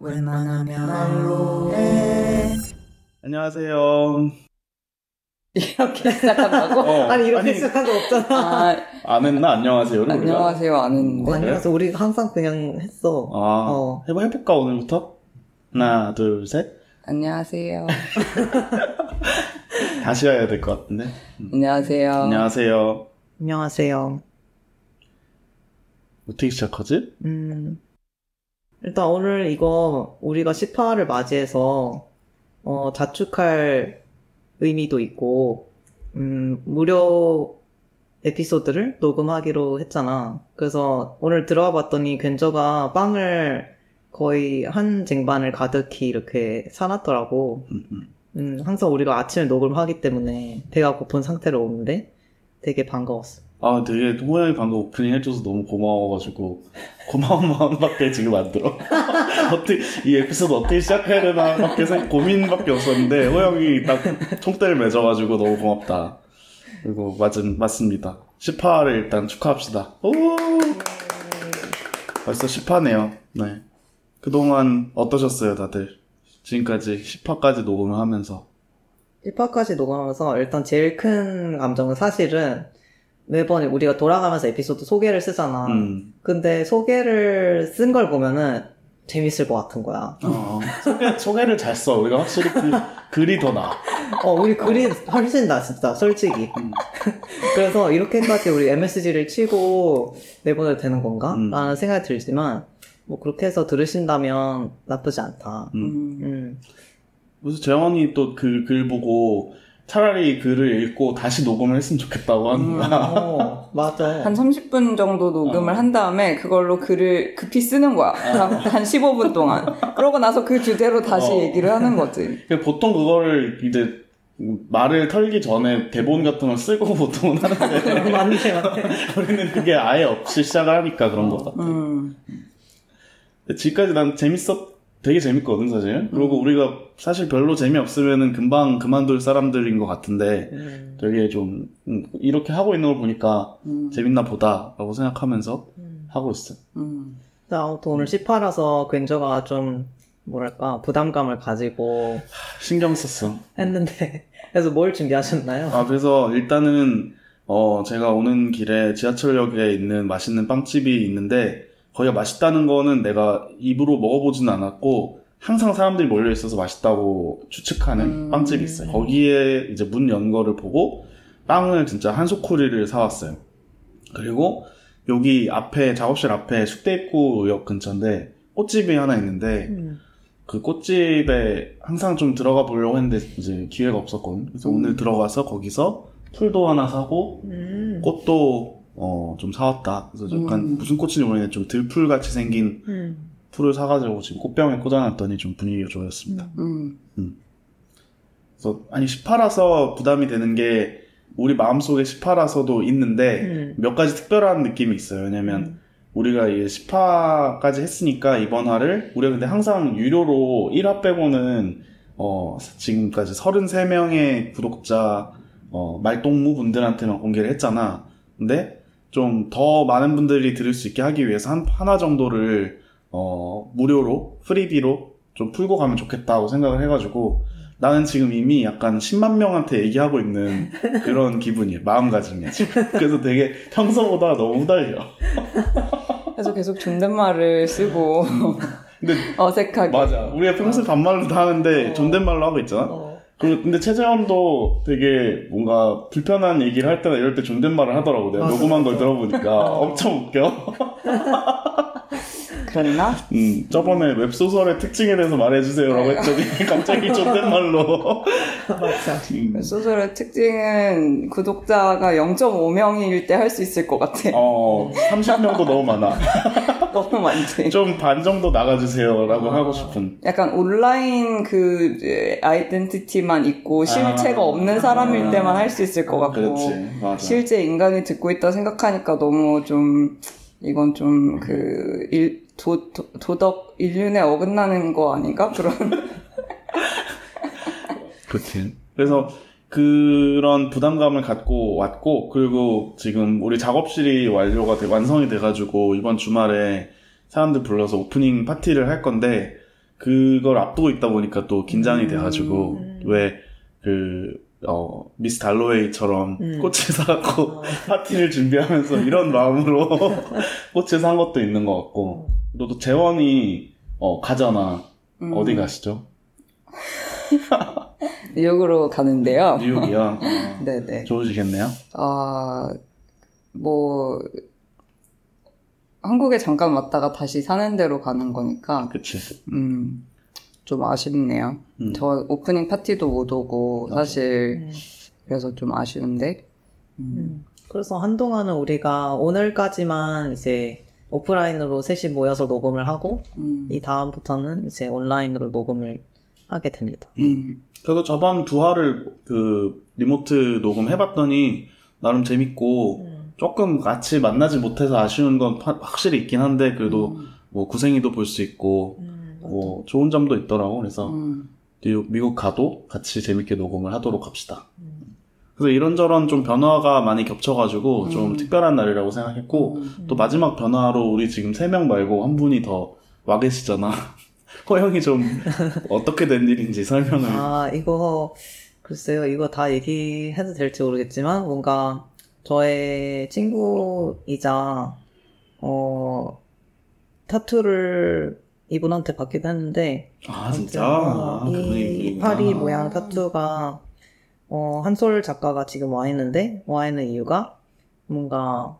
웬만하면 알로에 안녕하세요. 이렇게 시작한다고? 어, 아니 이렇게 아니, 시작한 거 없잖아. 아, 안 했나? 안녕하세요를 우리가? 안녕하세요 안 했는데 아니 그래서 우리 항상 그냥 했어. 아, 어. 해봐, 해볼까, 오늘부터? 하나, 둘, 셋. 안녕하세요 다시 해야 될 것 같은데. 안녕하세요 안녕하세요. 안녕하세요. 어떻게 시작하지? 음 일단 오늘 이거 우리가 10화를 맞이해서 어 자축할 의미도 있고 음 무료 에피소드를 녹음하기로 했잖아. 그래서 오늘 들어와 봤더니 괜저가 빵을 거의 한 쟁반을 가득히 이렇게 사놨더라고. 음, 항상 우리가 아침에 녹음하기 때문에 배가 고픈 상태로 오는데 되게 반가웠어. 아, 되게 호영이 방금 오프닝 해줘서 너무 고마워가지고 고마운 마음밖에 지금 안 들어. 어떻게 이 에피소드 어떻게 시작해야 되나 밖에 생- 고민밖에 없었는데 호영이 딱 총대를 맺어가지고 너무 고맙다. 그리고 맞은 맞습니다. 10화를 일단 축하합시다. 오! 벌써 10화네요. 네. 그동안 어떠셨어요, 다들? 지금까지 10화까지 녹음을 하면서. 1화까지 녹음하면서 일단 제일 큰 감정은 사실은 매번 우리가 돌아가면서 에피소드 소개를 쓰잖아. 음. 근데 소개를 쓴 걸 보면은 재밌을 것 같은 거야. 어, 소개, 소개를 잘 써. 우리가 확실히 그, 글이 더 나아. 어, 우리 글이 훨씬 나, 진짜, 솔직히. 음. 그래서 이렇게까지 우리 MSG를 치고 내보내도 되는 건가? 음. 라는 생각이 들지만, 뭐, 그렇게 해서 들으신다면 나쁘지 않다. 음. 음, 음. 그래서 재원이 또 그 글 보고 차라리 글을 읽고 다시 녹음을 했으면 좋겠다고 하는 거야. 어, 맞아. 한 30분 정도 녹음을 어. 한 다음에 그걸로 글을 급히 쓰는 거야 한, 한 15분 동안 그러고 나서 그 주제로 다시 어. 얘기를 하는 거지 그러니까 보통 그거를 이제 말을 털기 전에 대본 같은 걸 쓰고 보통은 하는데 맞네, 맞네. 우리는 그게 아예 없이 시작을 하니까 그런 것 같아. 음, 근데 지금까지 난 재밌었, 되게 재밌거든, 사실. 그리고 우리가 사실 별로 재미없으면은 금방 그만둘 사람들인 것 같은데 음. 되게 좀, 음, 이렇게 하고 있는 걸 보니까 음, 재밌나 보다라고 생각하면서 하고 있어. 음. 자, 아무튼 오늘 10화라서 괜저가 좀, 뭐랄까, 부담감을 가지고 신경 썼어. 했는데, 그래서 뭘 준비하셨나요? 아, 그래서 일단은, 어, 제가 오는 길에 지하철역에 있는 맛있는 빵집이 있는데, 거기가 맛있다는 거는 내가 입으로 먹어보진 않았고, 항상 사람들이 몰려 있어서 맛있다고 추측하는 음. 빵집이 있어요. 거기에 이제 문 연 거를 보고, 빵을 진짜 한 소쿠리를 사왔어요. 그리고 여기 앞에, 작업실 앞에 숙대 입구역 근처인데, 꽃집이 하나 있는데, 음. 그 꽃집에 항상 좀 들어가 보려고 했는데 이제 기회가 없었거든. 그래서 음. 오늘 들어가서 거기서 풀도 하나 사고 음. 꽃도 어, 좀 사왔다. 그래서 약간 음. 무슨 꽃인지 모르겠는데 좀 들풀 같이 생긴 음. 풀을 사가지고 지금 꽃병에 꽂아놨더니 좀 분위기가 좋아졌습니다. 음. 그래서 아니 18라서 부담이 되는 게 우리 마음속에 18라서도 있는데 음. 몇 가지 특별한 느낌이 있어요. 왜냐면 우리가 이제 10화까지 했으니까 이번 화를 우리가 근데 항상 유료로 1화 빼고는 어 지금까지 33명의 구독자 어 말동무 분들한테만 공개를 했잖아. 근데 좀 더 많은 분들이 들을 수 있게 하기 위해서 한 하나 정도를 어 무료로 프리비로 좀 풀고 가면 좋겠다고 생각을 해가지고 나는 지금 이미 약간 10만 명한테 얘기하고 있는 그런 기분이에요. 마음가짐이야 지금. 그래서 되게 평소보다 너무 후달려. 그래서 계속 존댓말을 쓰고 근데 어색하게 맞아. 우리가 평소에 반말로 다 하는데 어. 존댓말로 하고 있잖아. 어. 그리고 근데 최재원도 되게 뭔가 불편한 얘기를 할 때나 이럴 때 존댓말을 하더라고. 내가 맞아, 녹음한 걸 맞아. 들어보니까 어. 엄청 웃겨. 그랬나? 음, 저번에 웹소설의 특징에 대해서 말해주세요라고 했더니 갑자기 존댓말로. 맞아. 음, 소설의 특징은 구독자가 0.5명일 때 할 수 있을 것 같아 어, 30명도 너무 많아. 너무 많지 좀 반 정도 나가주세요라고 아. 하고 싶은. 약간 온라인 그 아이덴티티만 있고 실체가 아. 없는 사람일 때만 할 수 있을 것 같고 그렇지. 맞아. 실제 인간이 듣고 있다 생각하니까 너무 좀 이건 좀그 도, 도, 도덕 인륜에 어긋나는 거 아닌가 그런 그치. 그래서 그런 부담감을 갖고 왔고, 그리고 지금 우리 작업실이 완료가 돼, 완성이 돼가지고, 이번 주말에 사람들 불러서 오프닝 파티를 할 건데, 그걸 앞두고 있다 보니까 또 긴장이 음. 돼가지고 왜그 어, 미스 달로웨이처럼 음. 꽃을 사갖고 어. 파티를 준비하면서 이런 마음으로 꽃을 산 것도 있는 것 같고 또, 또 재원이 어, 가잖아 음. 어디 가시죠? 뉴욕으로 가는데요. 뉴욕이요? 어, 네네. 좋으시겠네요? 아, 뭐, 한국에 잠깐 왔다가 다시 사는 데로 가는 거니까, 그치 음, 좀 아쉽네요. 음. 저 오프닝 파티도 못 오고, 맞아. 사실, 음. 그래서 좀 아쉬운데, 음, 음. 그래서 한동안은 우리가 오늘까지만 이제 오프라인으로 셋이 모여서 녹음을 하고 음, 이 다음부터는 이제 온라인으로 녹음을 하게 됩니다. 음, 그래서 저번 두 화를 그 리모트 녹음 해봤더니 나름 재밌고 음. 조금 같이 만나지 못해서 아쉬운 건 파- 확실히 있긴 한데 그래도 뭐 구생이도 볼 수 있고 음, 뭐 좋은 점도 있더라고 그래서 음, 뉴욕, 미국 가도 같이 재밌게 녹음을 하도록 합시다. 음. 그래서 이런저런 좀 변화가 많이 겹쳐가지고 좀 음. 특별한 날이라고 생각했고 음, 또 마지막 변화로 우리 지금 세 명 말고 한 분이 더 와 계시잖아. 호영이 좀 어떻게 된 일인지 설명을. 아, 이거, 글쎄요, 이거 다 얘기해도 될지 모르겠지만, 뭔가, 저의 친구이자, 어, 타투를 이분한테 받기도 했는데, 아 진짜. 어, 아, 이. 이파리 모양 타투가, 어, 한솔 작가가 지금 와 있는데, 와 있는 이유가, 뭔가,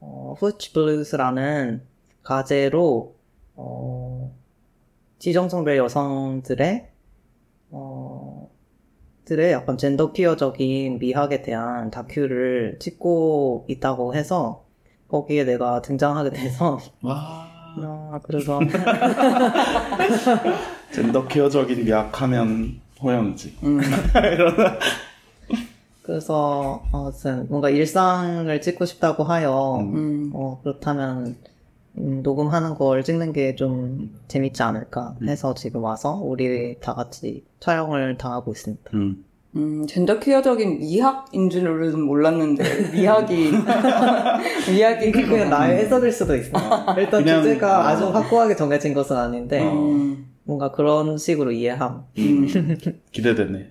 어, Butch Blues라는 가제로, 어, 지정성별 여성들의, 어, 들의 약간 젠더 퀴어적인 미학에 대한 다큐를 찍고 있다고 해서, 거기에 내가 등장하게 돼서, 와. 아, 그래서, 젠더 퀴어적인 미학하면 호영이지. 음, 그래서, 어, 뭔가 일상을 찍고 싶다고 하여, 음. 음, 어, 그렇다면, 음, 녹음하는 걸 찍는 게 좀 재밌지 않을까 해서 지금 와서 우리 다 같이 촬영을 당하고 있습니다. 음. 음, 젠더 퀴어적인 미학인 줄은 몰랐는데, 미학이, 미학이 그냥 나의 해석일 수도 있어. 일단 그냥, 주제가 어. 아주 확고하게 정해진 것은 아닌데, 어. 음, 뭔가 그런 식으로 이해함. 음, 기대되네.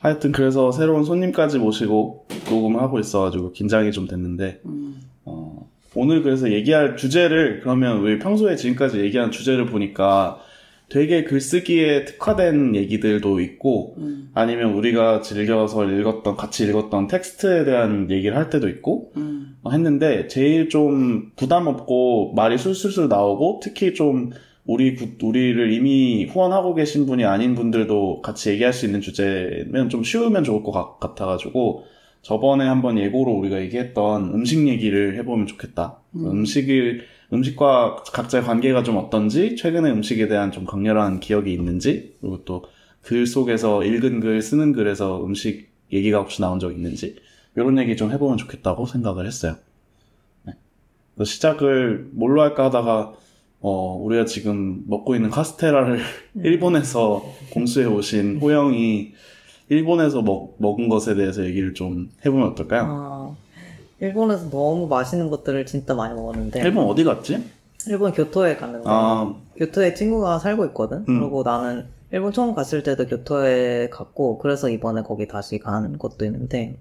하여튼 그래서 새로운 손님까지 모시고 녹음을 하고 있어가지고 긴장이 좀 됐는데 음, 어, 오늘 그래서 얘기할 주제를 그러면 왜 평소에 지금까지 얘기한 주제를 보니까 되게 글쓰기에 특화된 얘기들도 있고 음, 아니면 우리가 즐겨서 읽었던 같이 읽었던 텍스트에 대한 얘기를 할 때도 있고 음, 어, 했는데 제일 좀 부담 없고 말이 술술술 나오고 특히 좀 우리 구- 우리를 이미 후원하고 계신 분이 아닌 분들도 같이 얘기할 수 있는 주제면 좀 쉬우면 좋을 것 같- 같아가지고 저번에 한번 예고로 우리가 얘기했던 음식 얘기를 해보면 좋겠다. 음. 음식을 음식과 각자의 관계가 좀 어떤지 최근에 음식에 대한 좀 강렬한 기억이 있는지 그리고 또 글 속에서 읽은 글 쓰는 글에서 음식 얘기가 혹시 나온 적 있는지 이런 얘기 좀 해보면 좋겠다고 생각을 했어요. 네. 그래서 시작을 뭘로 할까 하다가 어, 우리가 지금 먹고 있는 카스테라를 일본에서 공수해 오신 호영이 일본에서 먹, 먹은 것에 대해서 얘기를 좀 해보면 어떨까요? 아, 일본에서 너무 맛있는 것들을 진짜 많이 먹었는데, 일본 어디 갔지? 일본 교토에 갔는데, 아, 교토에 친구가 살고 있거든? 음. 그리고 나는 일본 처음 갔을 때도 교토에 갔고, 그래서 이번에 거기 다시 간 것도 있는데,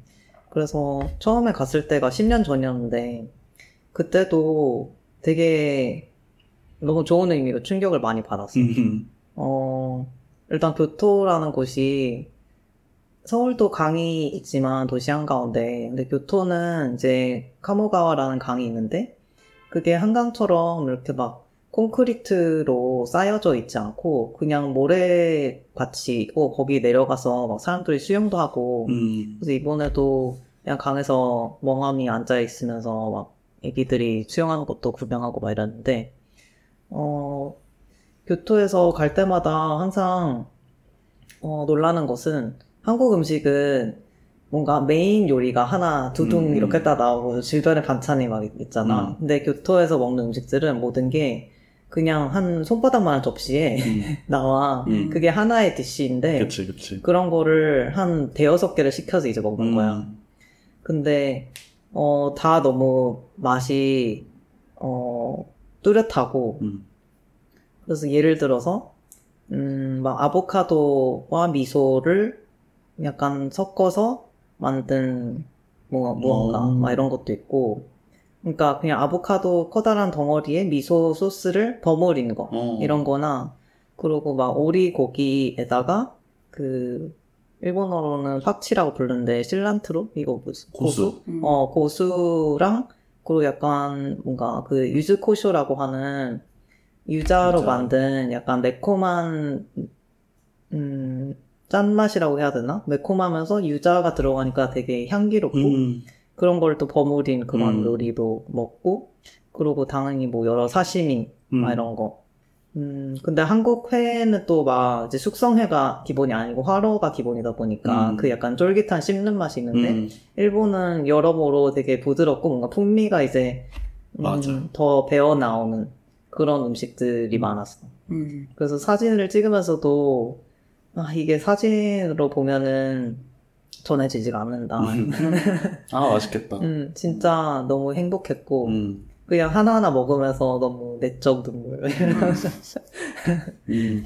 그래서 처음에 갔을 때가 10년 전이었는데, 그때도 되게 너무 좋은 의미로 충격을 많이 받았어. 음, 어, 일단 교토라는 곳이 서울도 강이 있지만 도시 한가운데, 근데 교토는 이제 카모가와라는 강이 있는데, 그게 한강처럼 이렇게 막 콘크리트로 쌓여져 있지 않고, 그냥 모래밭이 있고, 거기 내려가서 막 사람들이 수영도 하고, 음, 그래서 이번에도 그냥 강에서 멍하니 앉아 있으면서 막 애기들이 수영하는 것도 구경하고 막 이랬는데, 어, 교토에서 갈 때마다 항상, 어, 놀라는 것은 한국 음식은 뭔가 메인 요리가 하나 두둥 음. 이렇게 딱 나오고 주변에 반찬이 막 있잖아. 음. 근데 교토에서 먹는 음식들은 모든 게 그냥 한 손바닥만한 접시에 음, 나와. 음. 그게 하나의 디쉬인데, 그치, 그치. 그런 거를 한 대여섯 개를 시켜서 이제 먹는 거야. 음, 근데, 어, 다 너무 맛이, 어, 뚜렷하고, 음, 그래서 예를 들어서 음, 막 아보카도와 미소를 약간 섞어서 만든 뭐 무언가 음. 막 이런 것도 있고 그러니까 그냥 아보카도 커다란 덩어리에 미소 소스를 버무린 거 어. 이런 거나 그리고 막 오리 고기에다가 그 일본어로는 파치라고 부르는데 실란트로 이거 무슨 고수. 음. 어 고수랑 그리고 약간 뭔가 그 유즈코쇼라고 하는 유자로 유자. 만든 약간 매콤한 음 짠맛이라고 해야 되나? 매콤하면서 유자가 들어가니까 되게 향기롭고 음. 그런 걸 또 버무린 그런 음. 요리도 먹고 그리고 당연히 뭐 여러 사시미 음. 막 이런 거. 음, 근데 한국 회는 또 막 이제 숙성회가 기본이 아니고 화로가 기본이다 보니까 음. 그 약간 쫄깃한 씹는 맛이 있는데 음. 일본은 여러모로 되게 부드럽고 뭔가 풍미가 이제 음. 더 배어 나오는 그런 음식들이 많았어. 음. 그래서 사진을 찍으면서도 아 이게 사진으로 보면은 전해지지가 않는다. 음. 아 맛있겠다. 음, 진짜 너무 행복했고 음. 그냥 하나하나 먹으면서 너무 내적 눈물. 음.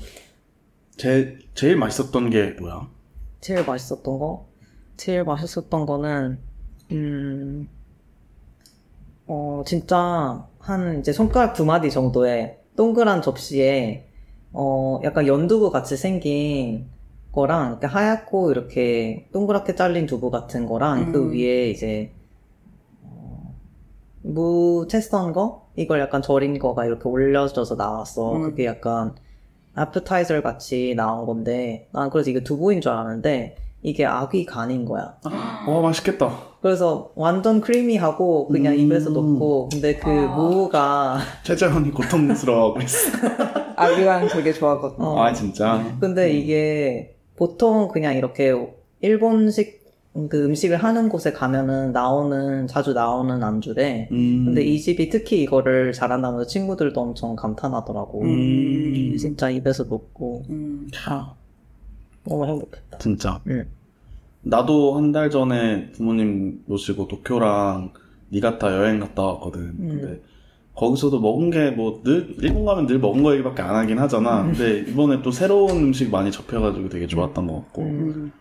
제 제일 맛있었던 게 뭐야? 제일 맛있었던 거? 제일 맛있었던 거는, 음, 어, 진짜, 한, 이제 손가락 두 마디 정도의 동그란 접시에, 어, 약간 연두부 같이 생긴 거랑, 이렇게 하얗고, 이렇게 동그랗게 잘린 두부 같은 거랑, 그 음. 위에 이제, 어, 무 채썬 거? 이걸 약간 절인 거가 이렇게 올려져서 나왔어. 음. 그게 약간, 애프타이저 같이 나온 건데 난 그래서 이게 두부인 줄 알았는데 이게 아귀 간인 거야. 와 맛있겠다. 그래서 완전 크리미하고 그냥 음. 입에서 넣고 근데 그 아. 무가 최재현이 고통스러워하고 있어. 아기랑 되게 좋아하거든. 어. 아 진짜. 근데 이게 보통 그냥 이렇게 일본식 그 음식을 하는 곳에 가면은 나오는 자주 나오는 안주래. 음. 근데 이 집이 특히 이거를 잘한다면서 친구들도 엄청 감탄하더라고. 음. 진짜 입에서 넣고 음. 아, 너무 행복했다. 진짜. 응. 나도 한 달 전에 부모님 모시고 도쿄랑 니가타 여행 갔다 왔거든. 음. 근데 거기서도 먹은 게 뭐 늘 일본 가면 늘 먹은 거 얘기밖에 안 하긴 하잖아. 근데 이번에 또 새로운 음식 많이 접해가지고 되게 좋았던 것 같고. 음. 음.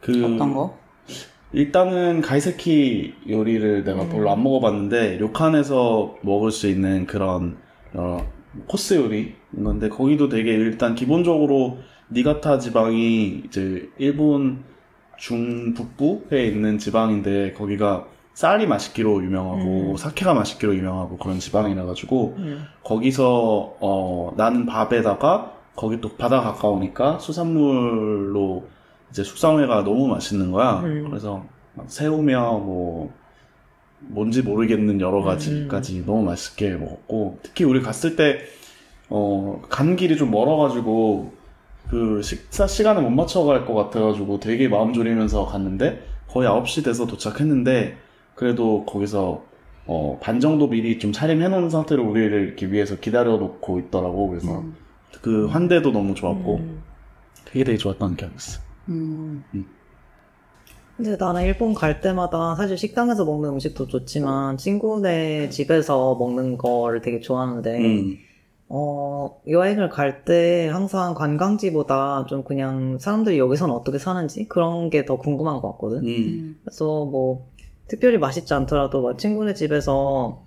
그 어떤 거? 일단은 가이세키 요리를 내가 음. 별로 안 먹어봤는데 료칸에서 먹을 수 있는 그런 어, 코스 요리 건데 거기도 되게 일단 기본적으로 니가타 지방이 이제 일본 중북부에 있는 지방인데 거기가 쌀이 맛있기로 유명하고 음. 사케가 맛있기로 유명하고 그런 지방이라 가지고 음. 거기서 어 나는 밥에다가 거기 또 바다 가까우니까 수산물로 이제 숙성회가 너무 맛있는 거야. 음. 그래서 막 새우며 뭐 뭔지 모르겠는 여러 가지까지 너무 맛있게 먹었고 특히 우리 갔을 때 어, 간 길이 좀 멀어가지고 그 식사 시간을 못 맞춰갈 것 같아가지고 되게 마음 졸이면서 갔는데 거의 9시 돼서 도착했는데 그래도 거기서 어, 반 정도 미리 좀 차림해 놓은 상태로 우리를 이렇게 위해서 기다려 놓고 있더라고. 그래서 음. 그 환대도 너무 좋았고 음. 되게 되게 좋았던 기억이 있어. 음. 근데 나는 일본 갈 때마다 사실 식당에서 먹는 음식도 좋지만 친구네 집에서 먹는 걸 되게 좋아하는데 음. 어, 여행을 갈 때 항상 관광지보다 좀 그냥 사람들이 여기서는 어떻게 사는지 그런 게 더 궁금한 것 같거든. 음. 음. 그래서 뭐 특별히 맛있지 않더라도 막 친구네 집에서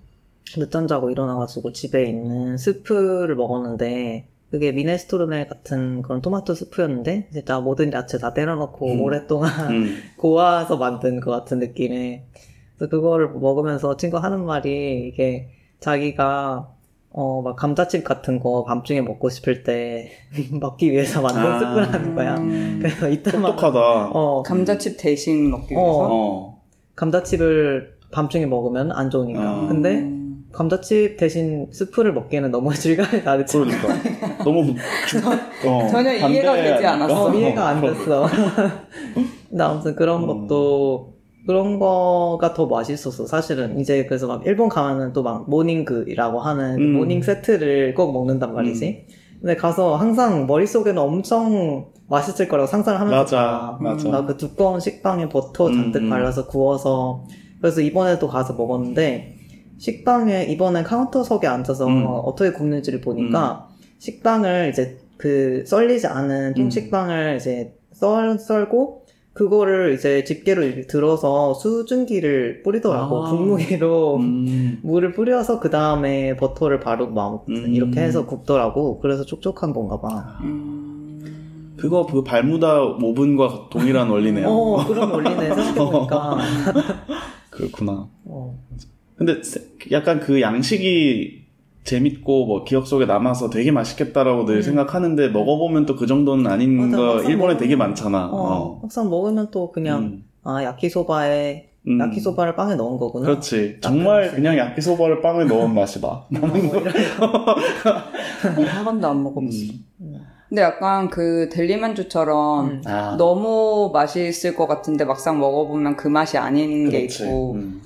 늦잠 자고 일어나가지고 집에 있는 스프를 먹었는데 그게 미네스토르네 같은 그런 토마토 스프였는데 진짜 모든 야채 다 때려넣고 음. 오랫동안 음. 고아서 만든 것 같은 느낌의 그래서 그거를 먹으면서 친구 하는 말이 이게 자기가 어 막 감자칩 같은 거 밤중에 먹고 싶을 때 먹기 위해서 만든 아. 스프라는 거야. 음. 그래서 이때만 똑똑하다. 어 감자칩 대신 먹기 어. 위해서. 어. 감자칩을 밤중에 먹으면 안 좋으니까. 아. 근데 음. 감자칩 대신 스프를 먹기에는 너무 질감이 다르지. 그러니까 너무 주, 어, 전혀 이해가 되지 않았어. 어, 이해가 안 그럼. 됐어. 근데 아무튼 그런 음. 것도 그런 거가 더 맛있었어. 사실은 이제 그래서 막 일본 가면은 또 막 모닝그이라고 하는 그 음. morning 세트를 꼭 먹는단 말이지. 근데 가서 항상 머릿속에는 엄청 맛있을 거라고 상상을 하면서 맞아, 가. 맞아. 나 그 두꺼운 식빵에 버터 잔뜩 음, 음. 발라서 구워서 그래서 이번에도 가서 먹었는데 식빵에 이번엔 카운터석에 앉아서 음. 어떻게 굽는지를 보니까 식빵을 이제 그 썰리지 않은 통식빵을 이제 썰, 썰고 그거를 이제 집게로 이렇게 들어서 수증기를 뿌리더라고 아. 분무기로 음. 물을 뿌려서 그 다음에 버터를 바르고 막 음. 이렇게 해서 굽더라고 그래서 촉촉한 건가 봐. 음. 그거 그 발무다 오븐과 동일한 원리네요. 어 그런 원리네 생각해보니까. 그렇구나. 어. 근데 세- 약간 그 양식이 재밌고 뭐 기억 속에 남아서 되게 맛있겠다라고 늘 음. 생각하는데 먹어보면 또 그 정도는 아닌 맞아, 거 일본에 먹으면- 되게 많잖아. 어, 어. 막상 먹으면 또 그냥 음. 아 야키소바에 음. 야키소바를 빵에 넣은 거구나. 그렇지. 정말 맛이. 그냥 야끼소바를 빵에 넣은 맛이다. 어, 이런- 한 번도 안 먹어봤어. 음. 근데 약간 그 델리만주처럼 음. 아, 너무 맛있을 것 같은데 막상 먹어보면 그 맛이 아닌 게 그렇지. 있고 음.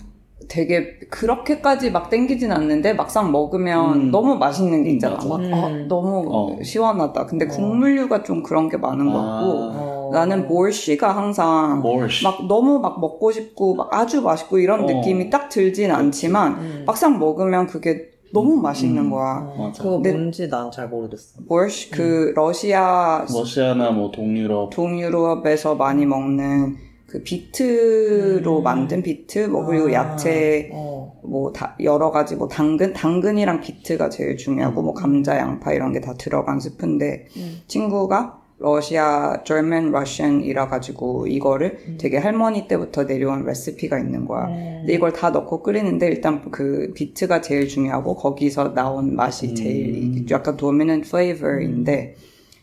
되게 그렇게까지 막 땡기진 않는데 막상 먹으면 음. 너무 맛있는 게 음, 있잖아. 막 음. 어, 너무 어. 시원하다. 근데 어. 국물류가 좀 그런 게 많은 것 같고 어. 나는 보르시가 항상 보르시. 막 너무 막 먹고 싶고 막 아주 맛있고 이런 어. 느낌이 딱 들진 않지만 음. 막상 먹으면 그게 너무 맛있는 음. 거야. 어, 맞아. 그거 근데- 뭔지 난 잘 모르겠어. 보르시 그 러시아 러시아나 뭐 동유럽 동유럽에서 많이 먹는 그 비트로 음. 만든 비트 뭐 그리고 아, 야채 어. 뭐 다 여러 가지 뭐 당근 당근이랑 비트가 제일 중요하고 뭐 감자 양파 이런 게 다 들어간 스프인데 음. 친구가 러시아 German Russian이라 가지고 이거를 음. 되게 할머니 때부터 내려온 레시피가 있는 거야. 음. 근데 이걸 다 넣고 끓이는데 일단 그 비트가 제일 중요하고 거기서 나온 맛이 음. 제일 약간 dominant flavor인데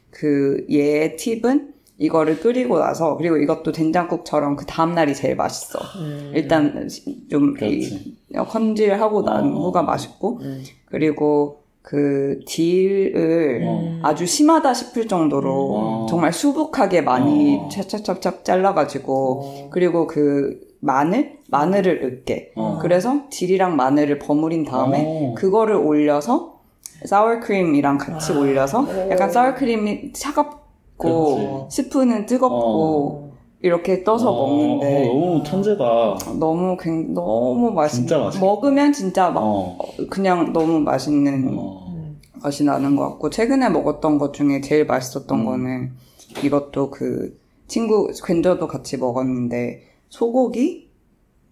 그 얘의 팁은 이거를 끓이고 나서 그리고 이것도 된장국처럼 그 다음 날이 제일 맛있어. 음. 일단 좀. 이- 컨질하고 난 어. 후가 맛있고 음. 그리고 그 딜을 음. 아주 심하다 싶을 정도로 음. 정말 수북하게 많이 어. 찹찹찹찹 잘라가지고 어. 그리고 그 마늘 마늘을 으깨 어. 그래서 딜이랑 마늘을 버무린 다음에 어. 그거를 올려서 사워크림이랑 같이 아. 올려서 오. 약간 사워크림이 차갑 고 그렇지. 스프는 뜨겁고 어. 이렇게 떠서 어, 먹는데 어, 너무 천재다. 너무 굉- 너무 맛있 진짜. 먹으면 진짜 막 어. 그냥 너무 맛있는 어. 음. 맛이 나는 것 같고 최근에 먹었던 것 중에 제일 맛있었던 음. 거는 이것도 그 친구 괜저도 같이 먹었는데 소고기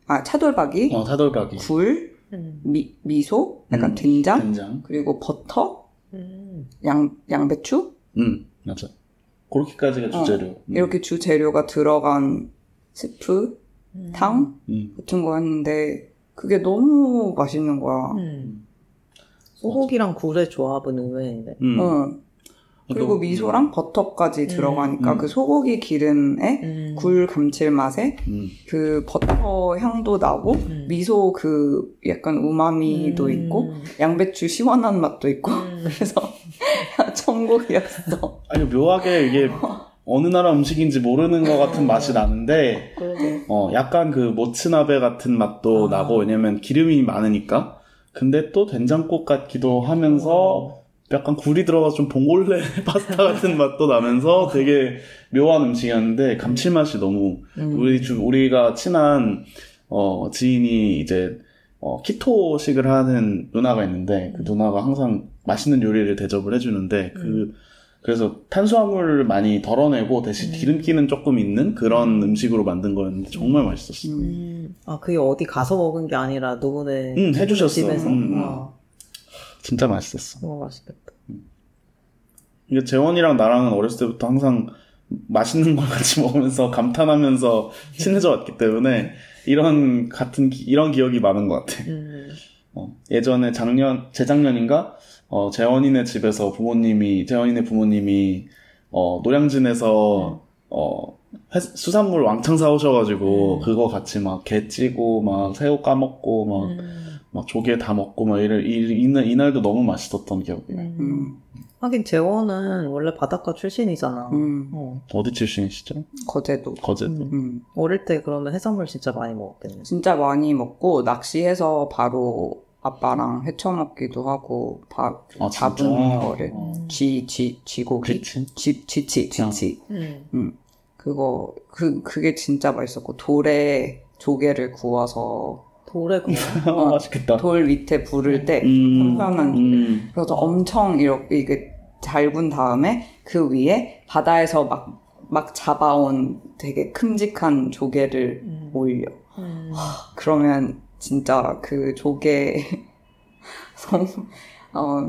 아 차돌박이 어, 타돌박이. 굴 음. 미, 미소 약간 음. 된장 된장. 그리고 버터 음. 양 양배추 음, 맞아. 그렇게까지가 어, 주재료. 음. 이렇게 주 재료가 들어간 스프 음. 탕 음. 같은 거 했는데 그게 너무 맛있는 거야. 음. 소고기랑 굴의 조합은 의외인데. 음. 어. 그리고 미소랑 버터까지 들어가니까 음. 그 소고기 기름에 음. 굴 감칠맛에 음. 그 버터 향도 나고 음. 미소 그 약간 우마미도 음. 있고 양배추 시원한 맛도 있고 음. 그래서 천국이었어. 아니 묘하게 이게 어느 나라 음식인지 모르는 것 같은 맛이 나는데. 어 약간 그 모츠나베 같은 맛도 아. 나고 왜냐면 기름이 많으니까 근데 또 된장국 같기도 하면서 약간 굴이 들어가서 좀 봉골레 파스타 같은 맛도 나면서 되게 묘한 음식이었는데 감칠맛이 너무 음. 우리 주 우리가 친한 어 지인이 이제 어 키토식을 하는 누나가 있는데 그 누나가 항상 맛있는 요리를 대접을 해주는데 그 그래서 탄수화물을 많이 덜어내고 대신 음. 기름기는 조금 있는 그런 음 식으로 만든 거였는데 정말 맛있었어. 음. 음. 아, 그게 어디 가서 먹은 게 아니라 누구네 음, 해주셨어. 집에서. 음, 음. 와, 진짜 맛있었어. 너무 맛있겠다. 이게 재원이랑 나랑은 어렸을 때부터 항상 맛있는 걸 같이 먹으면서 감탄하면서 친해져 왔기 때문에 이런 같은 기- 이런 기억이 많은 것 같아. 음. 어, 예전에 작년 재작년인가 어, 재원이네 집에서 부모님이 재원이네 부모님이 어, 노량진에서 어, 해- 수산물 왕창 사오셔가지고 음. 그거 같이 막 게 찌고 막 새우 까먹고 막, 음. 막 조개 다 먹고 막 이럴 이, 이날 이날도 너무 맛있었던 기억이야. 음. 음. 하긴 재원은 원래 바닷가 출신이잖아. 음. 어. 어디 출신이시죠? 거제도. 거제도. 음. 음. 어릴 때 그러면 해산물 진짜 많이 먹었겠네. 진짜 많이 먹고 낚시해서 바로 아빠랑 회쳐 먹기도 하고 바, 아, 잡은? 거를 어. 쥐, 쥐, 쥐고기? 쥐, 쥐치, 쥐치. 음. 그거 그 그게 진짜 맛있었고 돌에 조개를 구워서 돌에 구워. 아, 맛있겠다. 돌 밑에 부를 때 음, 편편한 음. 그래서 엄청 이렇게 이게 잘 군 다음에 그 위에 바다에서 막, 막 잡아온 되게 큼직한 조개를 음. 올려. 음. 그러면 진짜 그 조개, 성, 어,